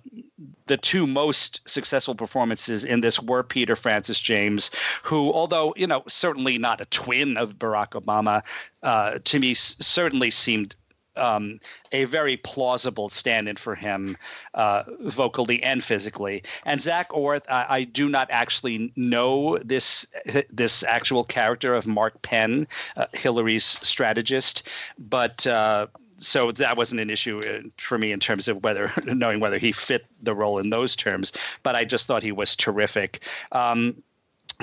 the two most successful performances in this were Peter Francis James, who, although you know certainly not a twin of Barack Obama, uh, to me certainly seemed um, a very plausible stand-in for him, uh, vocally and physically. And Zak Orth, I, I, do not actually know this this actual character of Mark Penn, uh, Hillary's strategist, but uh, so that wasn't an issue uh, for me in terms of whether knowing whether he fit the role in those terms. But I just thought he was terrific. Um,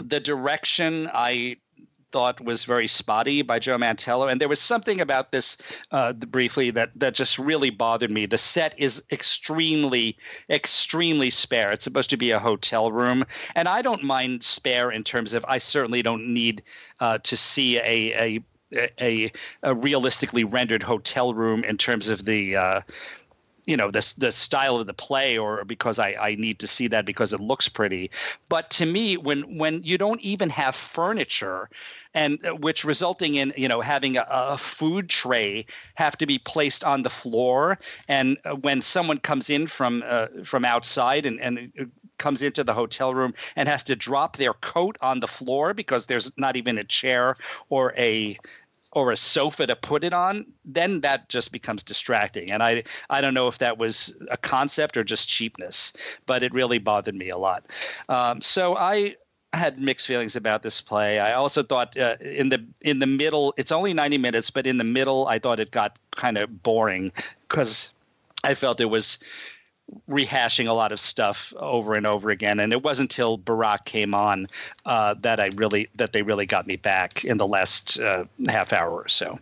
the direction I thought was very spotty by Joe Mantello, and there was something about this uh, briefly that that just really bothered me. The set is extremely, extremely spare. It's supposed to be a hotel room, and I don't mind spare in terms of I certainly don't need uh, to see a a a, a realistically rendered hotel room in terms of the uh, you know the the style of the play or because I, I need to see that because it looks pretty. But to me when when you don't even have furniture and uh, which resulting in you know having a, a food tray have to be placed on the floor and uh, when someone comes in from uh, from outside and and uh, comes into the hotel room and has to drop their coat on the floor because there's not even a chair or a or a sofa to put it on, then that just becomes distracting. And I I don't know if that was a concept or just cheapness, but it really bothered me a lot. Um, so I had mixed feelings about this play. I also thought uh, in the in the middle, it's only ninety minutes, but in the middle, I thought it got kind of boring because I felt it was rehashing a lot of stuff over and over again. And it wasn't until Barack came on uh, that I really that they really got me back in the last uh, half hour or so.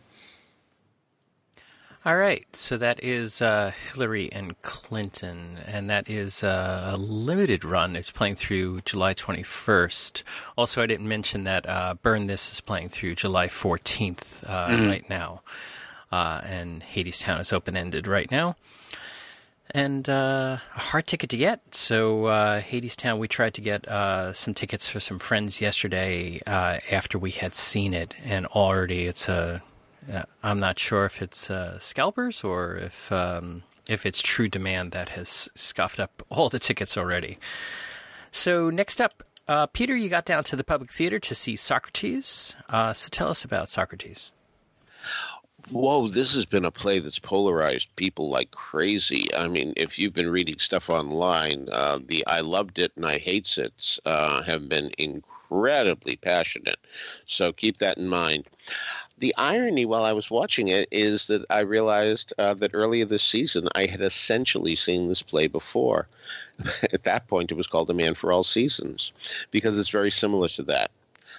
All right, so that is uh, Hillary and Clinton, and that is uh, a limited run. It's playing through July 21st. Also, I didn't mention that uh, Burn This is playing through July 14th uh, mm-hmm. right now, uh, and Hadestown is open ended right now and uh, a hard ticket to get. So uh, Hadestown, we tried to get uh, some tickets for some friends yesterday uh, after we had seen it, and already it's a. am uh, not sure if it's uh, scalpers or if um, if it's true demand that has scuffed up all the tickets already. So next up, Peter, you got down to the public theater to see Socrates. so tell us about Socrates whoa, this has been a play that's polarized people like crazy. I mean, if you've been reading stuff online, uh, the I loved it and I hates it uh, have been incredibly passionate. So keep that in mind. The irony while I was watching it is that I realized uh, that earlier this season I had essentially seen this play before. At that point, it was called A Man for All Seasons because it's very similar to that.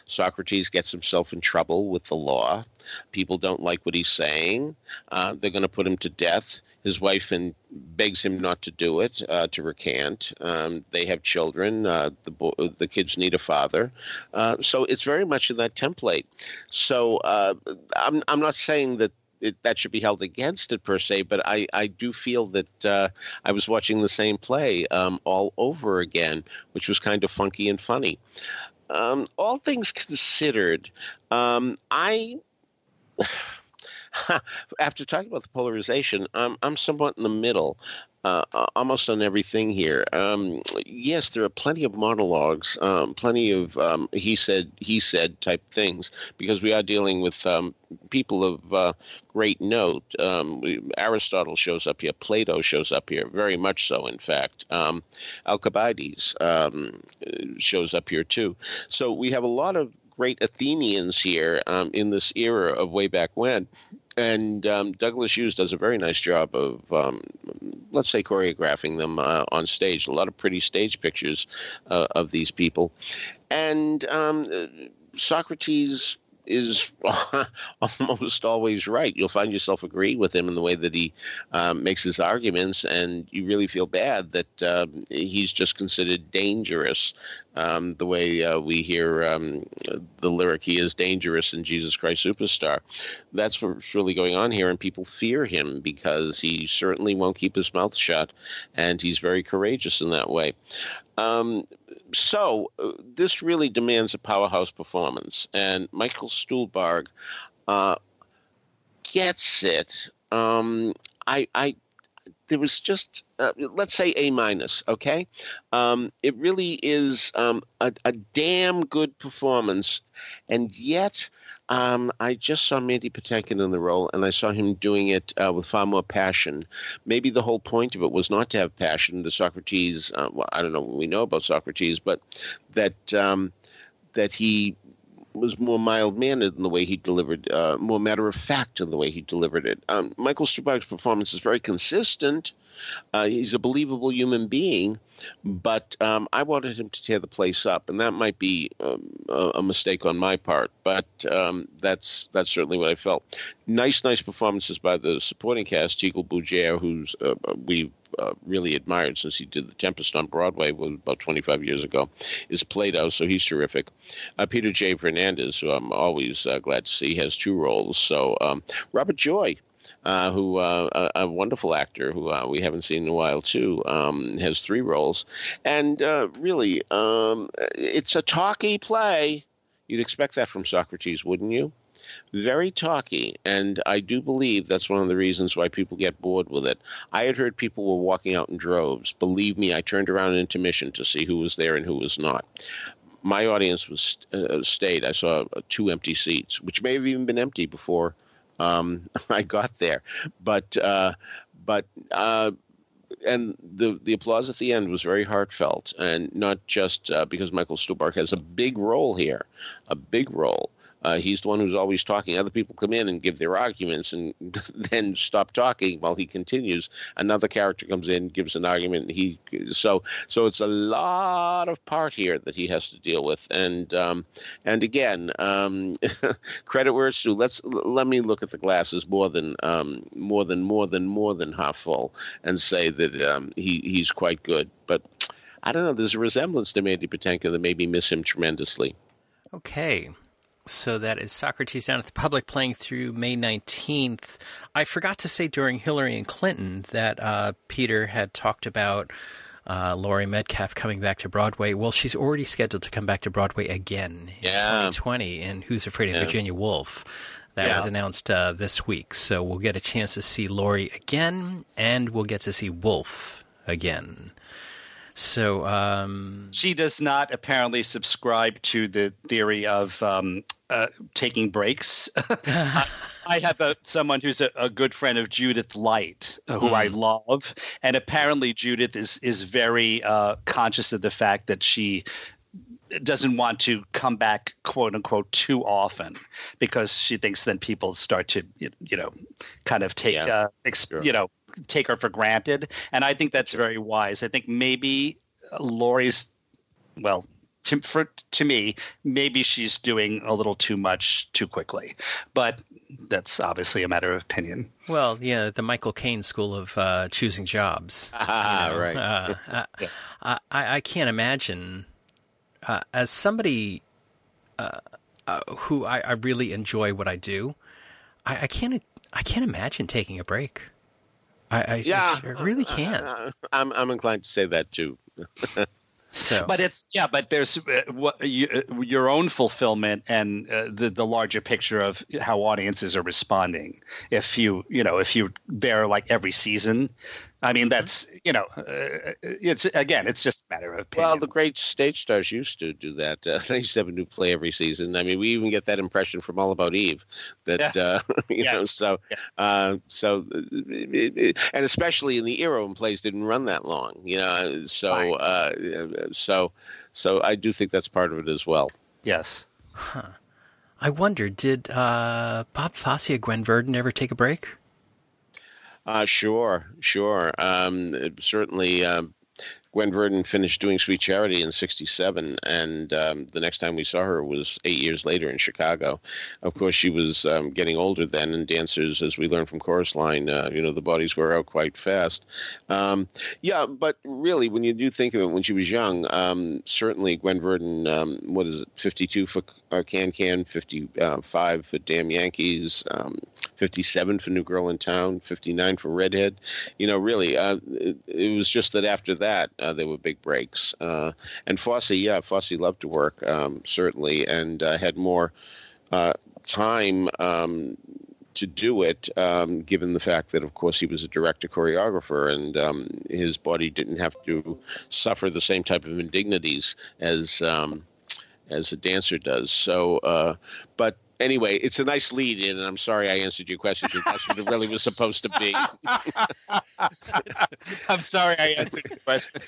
Socrates gets himself in trouble with the law. People don't like what he's saying. Uh, they're going to put him to death. His wife and begs him not to do it, uh, to recant. Um, they have children. Uh, the bo- the kids need a father. Uh, so it's very much in that template. So uh, I'm I'm not saying that it, that should be held against it per se, but I, I do feel that uh, I was watching the same play um, all over again, which was kind of funky and funny. Um, all things considered, um, I after talking about the polarization, I'm I'm somewhat in the middle uh, almost on everything here. Um, yes, there are plenty of monologues, um, plenty of um, he said, he said type things, because we are dealing with um, people of uh, great note. Um, Aristotle shows up here, Plato shows up here, very much so, in fact. Um, Alcibiades shows up here too. So we have a lot of great Athenians here in this era of way back when and um, Douglas Hughes does a very nice job of, um, let's say, choreographing them uh, on stage. A lot of pretty stage pictures uh, of these people, and um, Socrates is almost always right. You'll find yourself agreeing with him in the way that he um, makes his arguments, and you really feel bad that um, he's just considered dangerous. Um, the way uh, we hear um, the lyric, he is dangerous in Jesus Christ Superstar. That's what's really going on here, and people fear him because he certainly won't keep his mouth shut, and he's very courageous in that way. Um, so uh, this really demands a powerhouse performance, and Michael Stuhlbarg uh, gets it. Um, I, I, there was just uh, let's say A minus. Okay, um, it really is um, a, a damn good performance, and yet um, I just saw Mandy Patinkin in the role, and I saw him doing it uh, with far more passion. Maybe the whole point of it was not to have passion. The Socrates, uh, well, I don't know what we know about Socrates, but that um, that he was more mild mannered in the way he delivered, uh, more matter of fact in the way he delivered it. Um, Michael Stuhlbarg's performance is very consistent. Uh, he's a believable human being, but um, I wanted him to tear the place up, and that might be um, a, mistake on my part. But um, that's that's certainly what I felt. Nice, nice performances by the supporting cast. Teagle Bougere, who's uh, we've uh, really admired since he did The Tempest on Broadway about 25 years ago, is Plato, so he's terrific. Uh, Peter J. Fernandez, who I'm always uh, glad to see, has two roles. So um, Robert Joy, uh, who uh, a, a, wonderful actor who we haven't seen in a while too, um, has three roles, and really, um, it's a talky play. You'd expect that from Socrates, wouldn't you? Very talky, and I do believe that's one of the reasons why people get bored with it. I had heard people were walking out in droves. Believe me, I turned around in intermission to see who was there and who was not my audience was uh, stayed. I saw uh, two empty seats, which may have even been empty before um, I got there. But uh, but uh, and the the applause at the end was very heartfelt, and not just uh, because Michael Stuhlbarg has a big role here, a big role, uh, he's the one who's always talking. Other people come in and give their arguments and then stop talking while he continues. Another character comes in, gives an argument. He so so it's a lot of part here that he has to deal with. And um, and again, um, credit where it's due. Let's let me look at the glasses more than um, more than more than more than half full and say that um, he he's quite good. But I don't know. There's a resemblance to Mandy Patinkin that made me miss him tremendously. Okay. So that is Socrates Down at the Public playing through May 19th. I forgot to say during Hillary and Clinton that uh, Peter had talked about uh, Laurie Metcalf coming back to Broadway. Well, she's already scheduled to come back to Broadway again in yeah. 2020 in Who's Afraid of yeah. Virginia Woolf. That yeah. was announced uh, this week. So we'll get a chance to see Laurie again, and we'll get to see Wolf again. So um, she does not apparently subscribe to the theory of um, uh, taking breaks. I, I, have a, someone who's a, a, good friend of Judith Light, uh, who mm. I hmm. love, and apparently Judith is is very uh, conscious of the fact that she doesn't want to come back quote unquote too often because she thinks then people start to you know kind of take yeah, uh, exp- sure. you know take her for granted, and I think that's very wise. I think maybe Laurie's, well, to, for, to me, maybe she's doing a little too much too quickly, but that's obviously a matter of opinion. Well, yeah, the Michael Caine school of uh, choosing jobs. Ah, you know, right. Uh, yeah. I, I, I, can't imagine, uh, as somebody uh, uh, who I, I, really enjoy what I do, I, I can't I can't imagine taking a break. I, I yeah, I really can't. I'm I'm inclined to say that too. So, but it's yeah, but there's uh, what you, uh, your own fulfillment and uh, the the larger picture of how audiences are responding. If you you know if you bear like every season, I mean, that's you know, uh, it's again, it's just a matter of opinion. Well, the great stage stars used to do that. Uh, they used to have a new play every season. I mean, we even get that impression from All About Eve. That yeah. uh, you yes. know, so yes. uh, so, it, it, and especially in the era when plays didn't run that long. You know, so right. uh, so so I do think that's part of it as well. Yes. Huh. I wonder, did uh, Bob Fosse or Gwen Verdon ever take a break? Uh, sure, sure. Um, certainly, um, Gwen Verdon finished doing Sweet Charity in '67, and um, the next time we saw her was eight years later in Chicago. Of course, she was um, getting older then, and dancers, as we learned from Chorus Line, uh, you know, the bodies wear out quite fast. Um, yeah, but really, when you do think of it, when she was young, um, certainly Gwen Verdon, um, what is it, 52 for uh, Can Can, 55 for Damn Yankees, um, 57 for New Girl in Town, 59 for Redhead. You know, really, uh, it, it, was just that after that, uh, there were big breaks. Uh, and Fosse, yeah, Fosse loved to work, um, certainly, and uh, had more uh, time um, to do it, um, given the fact that, of course, he was a director choreographer and um, his body didn't have to suffer the same type of indignities as um, as a dancer does. So, uh, but anyway, it's a nice lead in, and I'm sorry I answered your question that's what it really was supposed to be. I'm sorry I answered your question.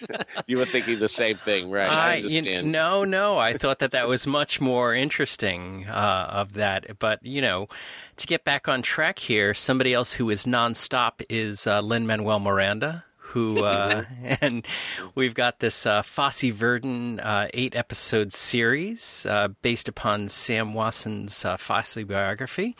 you were thinking the same thing, right? I, I understand. You, no, no, I thought that that was much more interesting uh, of that. But you know, to get back on track here, somebody else who is nonstop is uh, Lin Manuel Miranda who uh, and we've got this uh, Fosse Verdon uh, eight episode series uh, based upon Sam Wasson's uh, Fosse biography.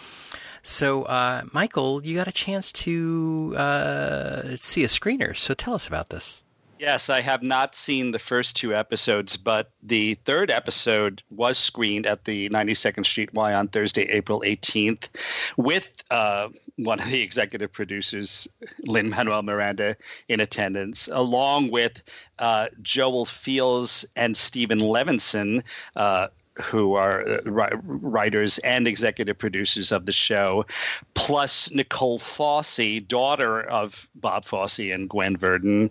So, uh, Michael, you got a chance to uh, see a screener. So, tell us about this. Yes, I have not seen the first two episodes, but the third episode was screened at the 92nd Street Y on Thursday, April 18th, with uh, one of the executive producers, Lin Manuel Miranda, in attendance, along with uh, Joel Fields and Steven Levenson, uh, who are uh, writers and executive producers of the show, plus Nicole Fosse, daughter of Bob Fosse and Gwen Verdon,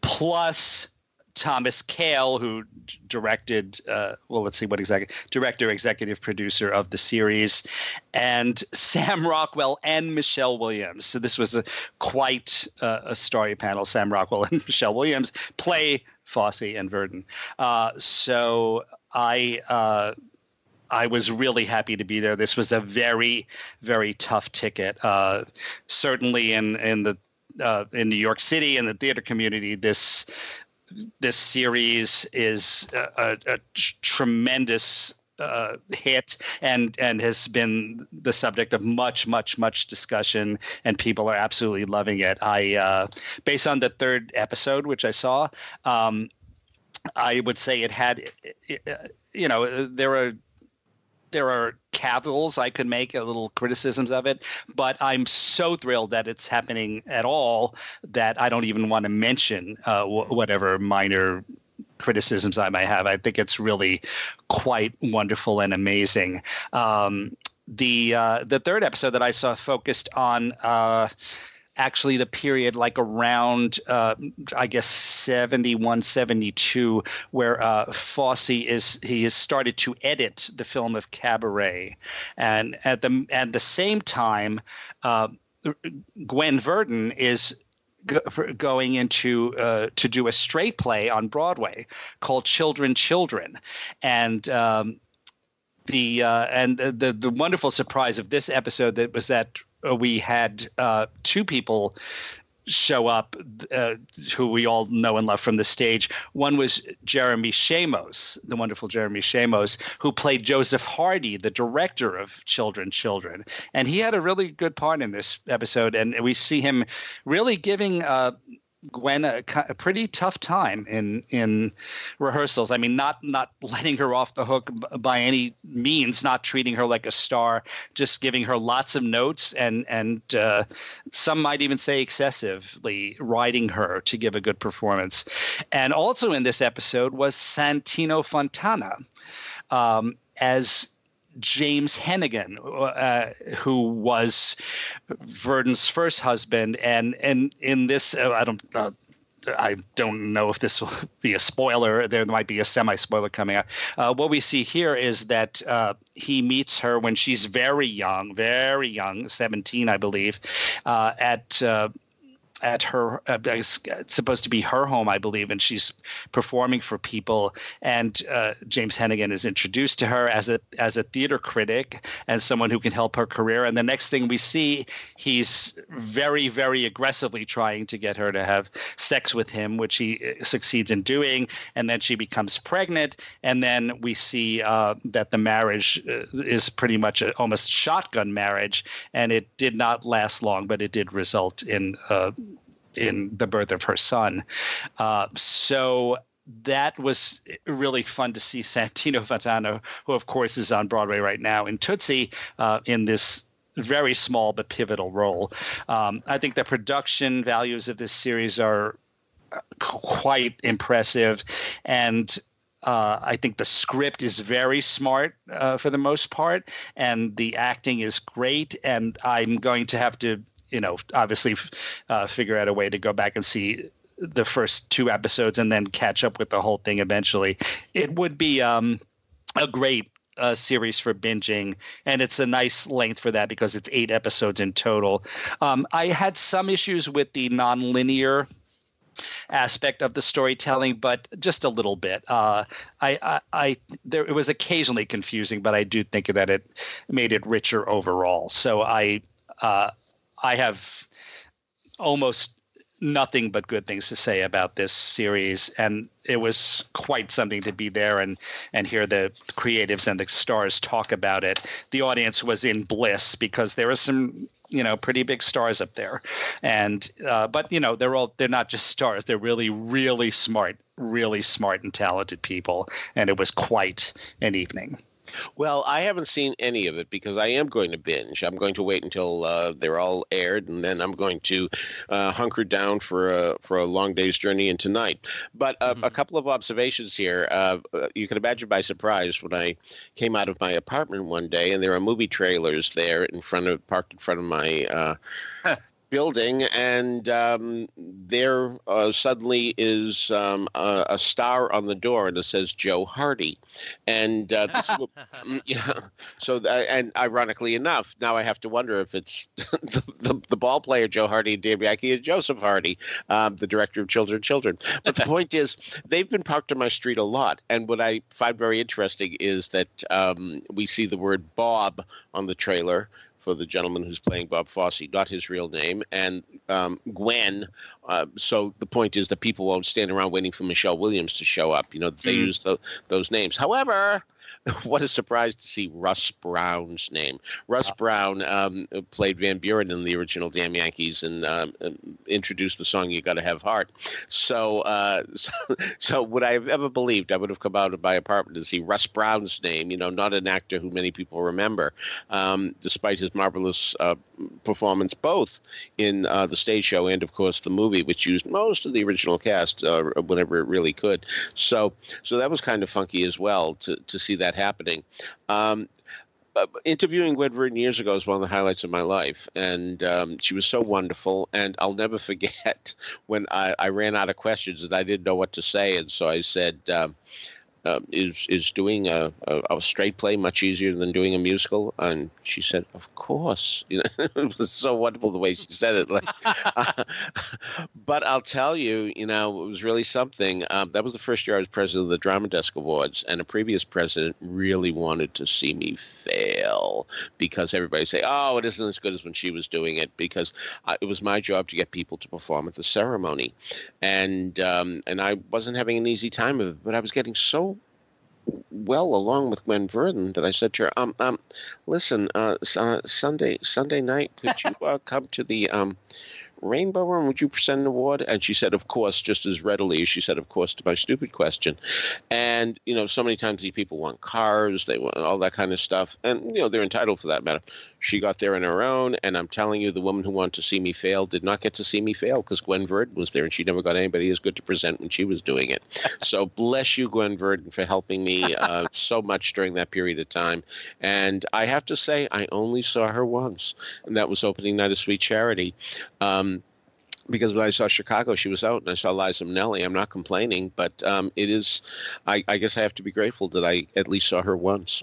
plus Thomas Kail, who directed, uh, well, let's see what exactly, director, executive producer of the series, and Sam Rockwell and Michelle Williams. So this was a, quite uh, a story panel. Sam Rockwell and Michelle Williams play Fosse and Verdon. Uh, so I uh, I was really happy to be there. This was a very very tough ticket. Uh, certainly in in the uh, in New York City and the theater community, this this series is a, a, a tremendous uh, hit and and has been the subject of much much much discussion and people are absolutely loving it. I uh, based on the third episode which i saw um, I would say it had, you know, there are there are capitals I could make, a little criticisms of it, but I'm so thrilled that it's happening at all that I don't even want to mention uh, whatever minor criticisms I might have. I think it's really quite wonderful and amazing. Um, the uh, the third episode that I saw focused on. Uh, actually the period like around uh, I guess 71, 72, where uh, Fosse is he has started to edit the film of Cabaret, and at the at the same time, uh, Gwen Verdon is going into uh, to do a straight play on Broadway called Children, Children, and um, the uh, and the the wonderful surprise of this episode that was that we had uh, two people show up uh, who we all know and love from the stage. One was Jeremy Shamos, the wonderful Jeremy Shamos, who played Joseph Hardy, the director of Children, Children. And he had a really good part in this episode. And we see him really giving uh, Gwen a, a, pretty tough time in in rehearsals. I mean, not not letting her off the hook by any means, not treating her like a star, just giving her lots of notes and and uh, some might even say excessively riding her to give a good performance. And also in this episode was Santino Fontana um, as James Henaghan, uh, who was Verdon's first husband, and and in this, uh, I don't. Uh, I don't know if this will be a spoiler. There might be a semi spoiler coming up. Uh, what we see here is that uh, he meets her when she's very young, very young, 17, I believe, uh, at at her uh, supposed to be her home i believe and she's performing for people. And uh, james henaghan is introduced to her as a as a theater critic and someone who can help her career. And the next thing we see he's very very aggressively trying to get her to have sex with him which he uh, succeeds in doing. And then she becomes pregnant. And then we see uh, that the marriage uh, is pretty much a, almost shotgun marriage. And it did not last long but it did result in uh, in the birth of her son. Uh, so that was really fun to see Santino Fontana, who of course is on Broadway right now in Tootsie, uh, in this very small but pivotal role. Um, I think the production values of this series are uh, quite impressive, and uh, I think the script is very smart uh, for the most part, and the acting is great. And I'm going to have to you know, obviously uh, figure out a way to go back and see the first two episodes and then catch up with the whole thing eventually. It would be um, a great uh, series for binging, and it's a nice length for that because it's eight episodes in total. Um, I had some issues with the nonlinear aspect of the storytelling, but just a little bit. Uh, I, I, I, there it was occasionally confusing, but I do think that it made it richer overall. So I, uh, I have almost nothing but good things to say about this series and it was quite something to be there and and hear the creatives and the stars talk about it. The audience was in bliss because there were some you know pretty big stars up there. And uh, but you know they're all they're not just stars. They're really really smart really smart and talented people. And it was quite an evening well, I haven't seen any of it because I am going to binge. I'm going to wait until uh, they're all aired, and then I'm going to uh, hunker down for a for a long day's journey into night. But uh, mm-hmm. a couple of observations here. Uh, you can imagine my surprise when I came out of my apartment one day, and there are movie trailers there in front of parked in front of my uh, building, and um, there uh, suddenly is um, a, a, star on the door, and it says Joe Hardy, and uh, this, mm, yeah. So, and ironically enough, now I have to wonder if it's the, the, the ball player Joe Hardy, and Dave Bianchi, and Joseph Hardy, um, the director of Children, Children. But the point is, they've been parked on my street a lot, and what I find very interesting is that um, we see the word Bob on the trailer for the gentleman who's playing Bob Fosse, not his real name, and um, Gwen. Uh, so the point is that people won't stand around waiting for Michelle Williams to show up. You know, they mm. use the, those names. However, what a surprise to see Russ Brown's name. Russ Brown um, played Van Buren in the original Damn Yankees and, um, introduced the song "You Gotta Have Heart." So, uh, so, so, would I have ever believed I would have come out of my apartment to see Russ Brown's name? You know, not an actor who many people remember, um, despite his marvelous uh, performance both in uh, the stage show and, of course, the movie, which used most of the original cast uh, whenever it really could. So, so that was kind of funky as well to to see that happening. Um, uh, interviewing Verdon years ago was one of the highlights of my life, and um, she was so wonderful. And I'll never forget when I, I, ran out of questions and I didn't know what to say, and so I said. Um, uh, is is doing a, a, a, straight play much easier than doing a musical? And she said, "Of course." You know, it was so wonderful the way she said it. Like, uh, but I'll tell you, you know, it was really something. Um, that was the first year I was president of the Drama Desk Awards, and a previous president really wanted to see me fail because everybody say, "Oh, it isn't as good as when she was doing it," because it was my job to get people to perform at the ceremony, and um, and I wasn't having an easy time of it, but I was getting so well along with Gwen Verdon that I said to her, um, um, listen, uh, uh, Sunday Sunday night, could you uh, come to the um, Rainbow Room? Would you present an award? And she said, of course, just as readily as she said, of course, to my stupid question. And you know, so many times these people want cars, they want all that kind of stuff, and you know, they're entitled for that matter. She got there on her own, and I'm telling you, the woman who wanted to see me fail did not get to see me fail because Gwen Verdon was there, and she never got anybody as good to present when she was doing it. so bless you, Gwen Verdon, for helping me uh, so much during that period of time. And I have to say, I only saw her once, and that was opening night of Sweet Charity. Um, because when I saw Chicago, she was out, and I saw Liza Minnelli. I'm not complaining, but um, it is. I, I, guess I have to be grateful that I at least saw her once.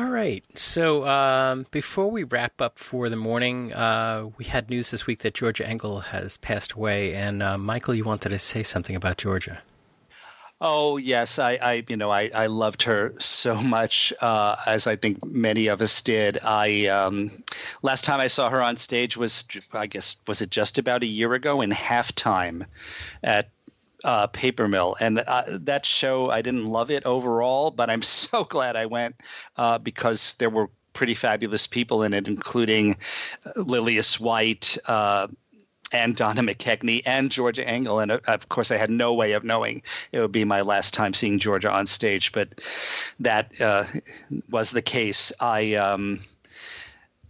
All right. So um, before we wrap up for the morning, uh, we had news this week that Georgia Engel has passed away. And uh, Michael, you wanted to say something about Georgia. Oh yes, I, I you know I, I loved her so much uh, as I think many of us did. I um, last time I saw her on stage was I guess was it just about a year ago in halftime at uh, Paper Mill, and uh, that show I didn't love it overall, but I'm so glad I went uh, because there were pretty fabulous people in it, including uh, Lillias White, uh, and Donna McKechnie and Georgia Engel. And uh, of course, I had no way of knowing it would be my last time seeing Georgia on stage, but that uh, was the case. I. Um,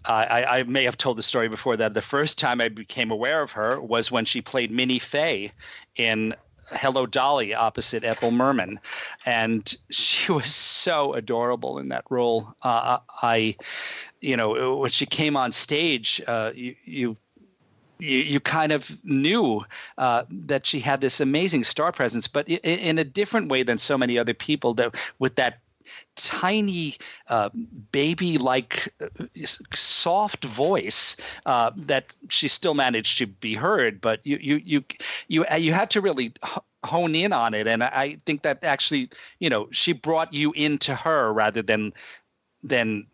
I, I, may have told the story before that the first time I became aware of her was when she played Minnie Fay in Hello Dolly opposite Ethel Merman, and she was so adorable in that role. Uh, I, you know, when she came on stage, uh, you, you you, you kind of knew uh, that she had this amazing star presence, but in, in a different way than so many other people. That with that tiny uh, baby like uh, soft voice uh, that she still managed to be heard but you you you you, uh, you had to really hone in on it. And i think that actually you know she brought you into her rather than than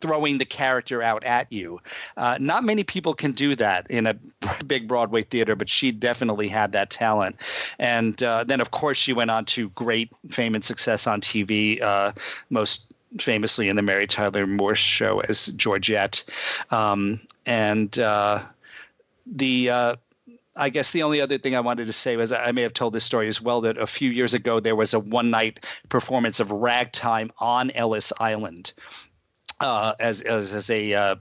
throwing the character out at you. Uh, not many people can do that in a big Broadway theater, but she definitely had that talent. And uh, then, of course, she went on to great fame and success on TV, uh, most famously in the Mary Tyler Moore show as Georgette. Um, and uh, the uh, I guess the only other thing I wanted to say was I may have told this story as well that a few years ago there was a one night performance of Ragtime on Ellis Island uh, as, as as a uh,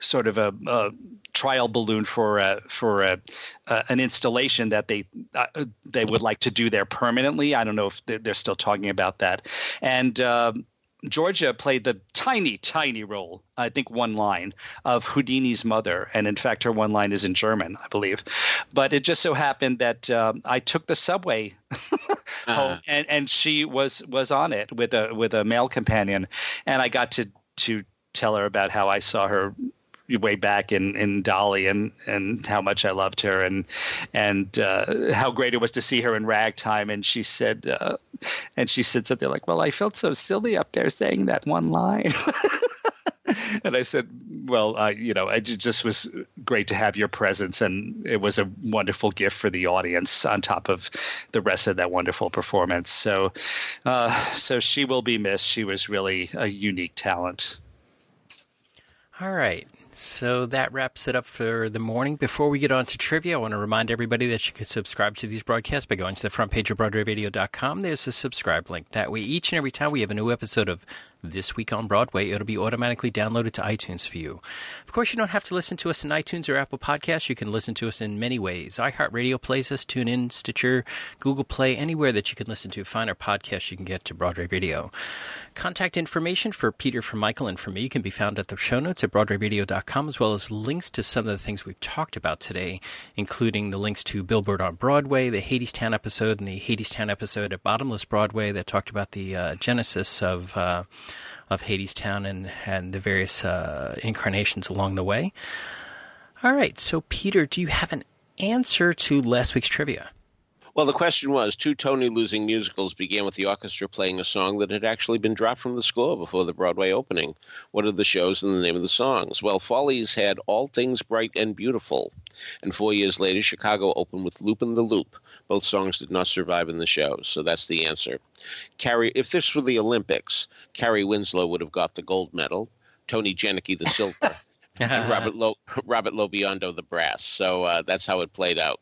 sort of a, a, trial balloon for a, for a, an installation that they uh, they would like to do there permanently. I don't know if they're, they're still talking about that. And um, Georgia played the tiny, tiny role, I think one line, of Houdini's mother. And in fact, her one line is in German, I believe. But it just so happened that um, I took the subway uh-huh. home and, and she was, was on it with a, with a male companion. And I got to to tell her about how I saw her way back in, in Dolly and, and how much I loved her and and uh, how great it was to see her in ragtime. And she said, uh, and she said something like, "Well, I felt so silly up there saying that one line." and I said, "Well, uh, you know, it just was great to have your presence, and it was a wonderful gift for the audience on top of the rest of that wonderful performance." So, uh, so she will be missed. She was really a unique talent. All right. So that wraps it up for the morning. Before we get on to trivia, I want to remind everybody that you can subscribe to these broadcasts by going to the front page of BroadwayRadio.com. There's a subscribe link. That way, each and every time we have a new episode of this Week on Broadway, it'll be automatically downloaded to iTunes for you. Of course, you don't have to listen to us in iTunes or Apple Podcasts. You can listen to us in many ways. iHeartRadio plays us, TuneIn, Stitcher, Google Play, anywhere that you can listen to find our podcast, you can get to Broadway Radio. Contact information for Peter, for Michael, and for me can be found at the show notes at BroadwayRadio.com, as well as links to some of the things we've talked about today, including the links to Billboard on Broadway, the Hadestown episode, and the Hadestown episode at Bottomless Broadway that talked about the uh, genesis of. Uh, of Hadestown and, and the various uh, incarnations along the way. All right, so Peter, do you have an answer to last week's trivia? Well, the question was two Tony losing musicals began with the orchestra playing a song that had actually been dropped from the score before the Broadway opening. What are the shows and the name of the songs? Well, Follies had All Things Bright and Beautiful. And four years later, Chicago opened with Loopin' the Loop. Both songs did not survive in the shows, so that's the answer. Carrie, if this were the Olympics, Carrie Winslow would have got the gold medal, Tony Janicki the silver, and Robert Lo- Robert Lobiondo the brass. So uh, that's how it played out.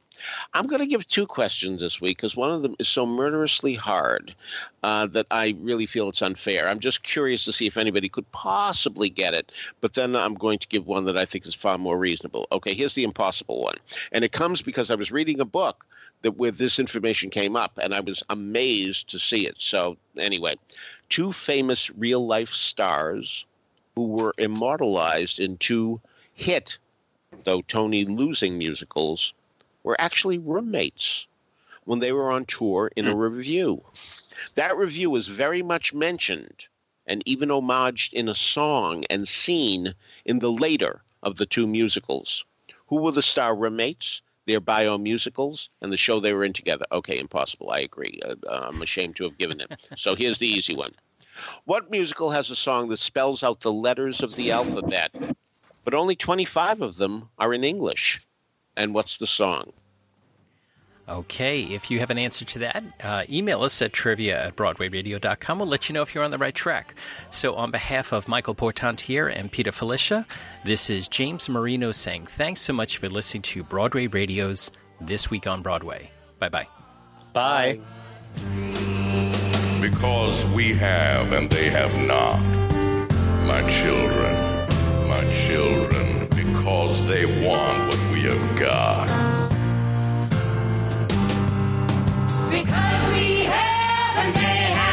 I'm going to give two questions this week because one of them is so murderously hard uh, that I really feel it's unfair. I'm just curious to see if anybody could possibly get it, but then I'm going to give one that I think is far more reasonable. Okay, here's the impossible one. And it comes because I was reading a book that where this information came up, and I was amazed to see it. So, anyway, two famous real life stars who were immortalized in two hit, though Tony losing musicals were actually roommates when they were on tour in a hmm. revue. That revue was very much mentioned and even homaged in a song and scene in the later of the two musicals. Who were the star roommates? Their bio musicals and the show they were in together. Okay, impossible. I agree. Uh, I'm ashamed to have given it. So here's the easy one. What musical has a song that spells out the letters of the alphabet, but only 25 of them are in English? And what's the song? Okay, if you have an answer to that, uh, email us at trivia at BroadwayRadio.com. We'll let you know if you're on the right track. So, on behalf of Michael Portantiere and Peter Filichia, this is James Marino saying thanks so much for listening to Broadway Radio's This Week on Broadway. Bye-bye. Bye. Because we have and they have not. My children, my children, because they want what we have got. Because we have and they have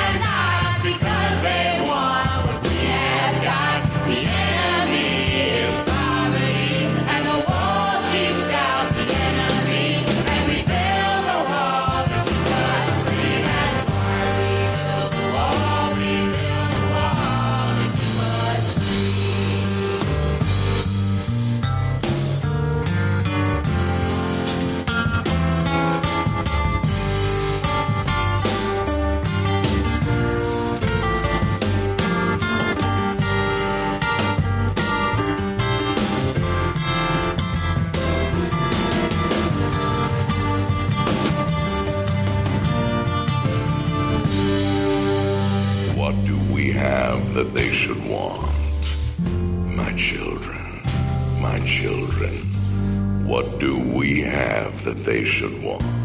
that they should want? My children, my children, what do we have that they should want?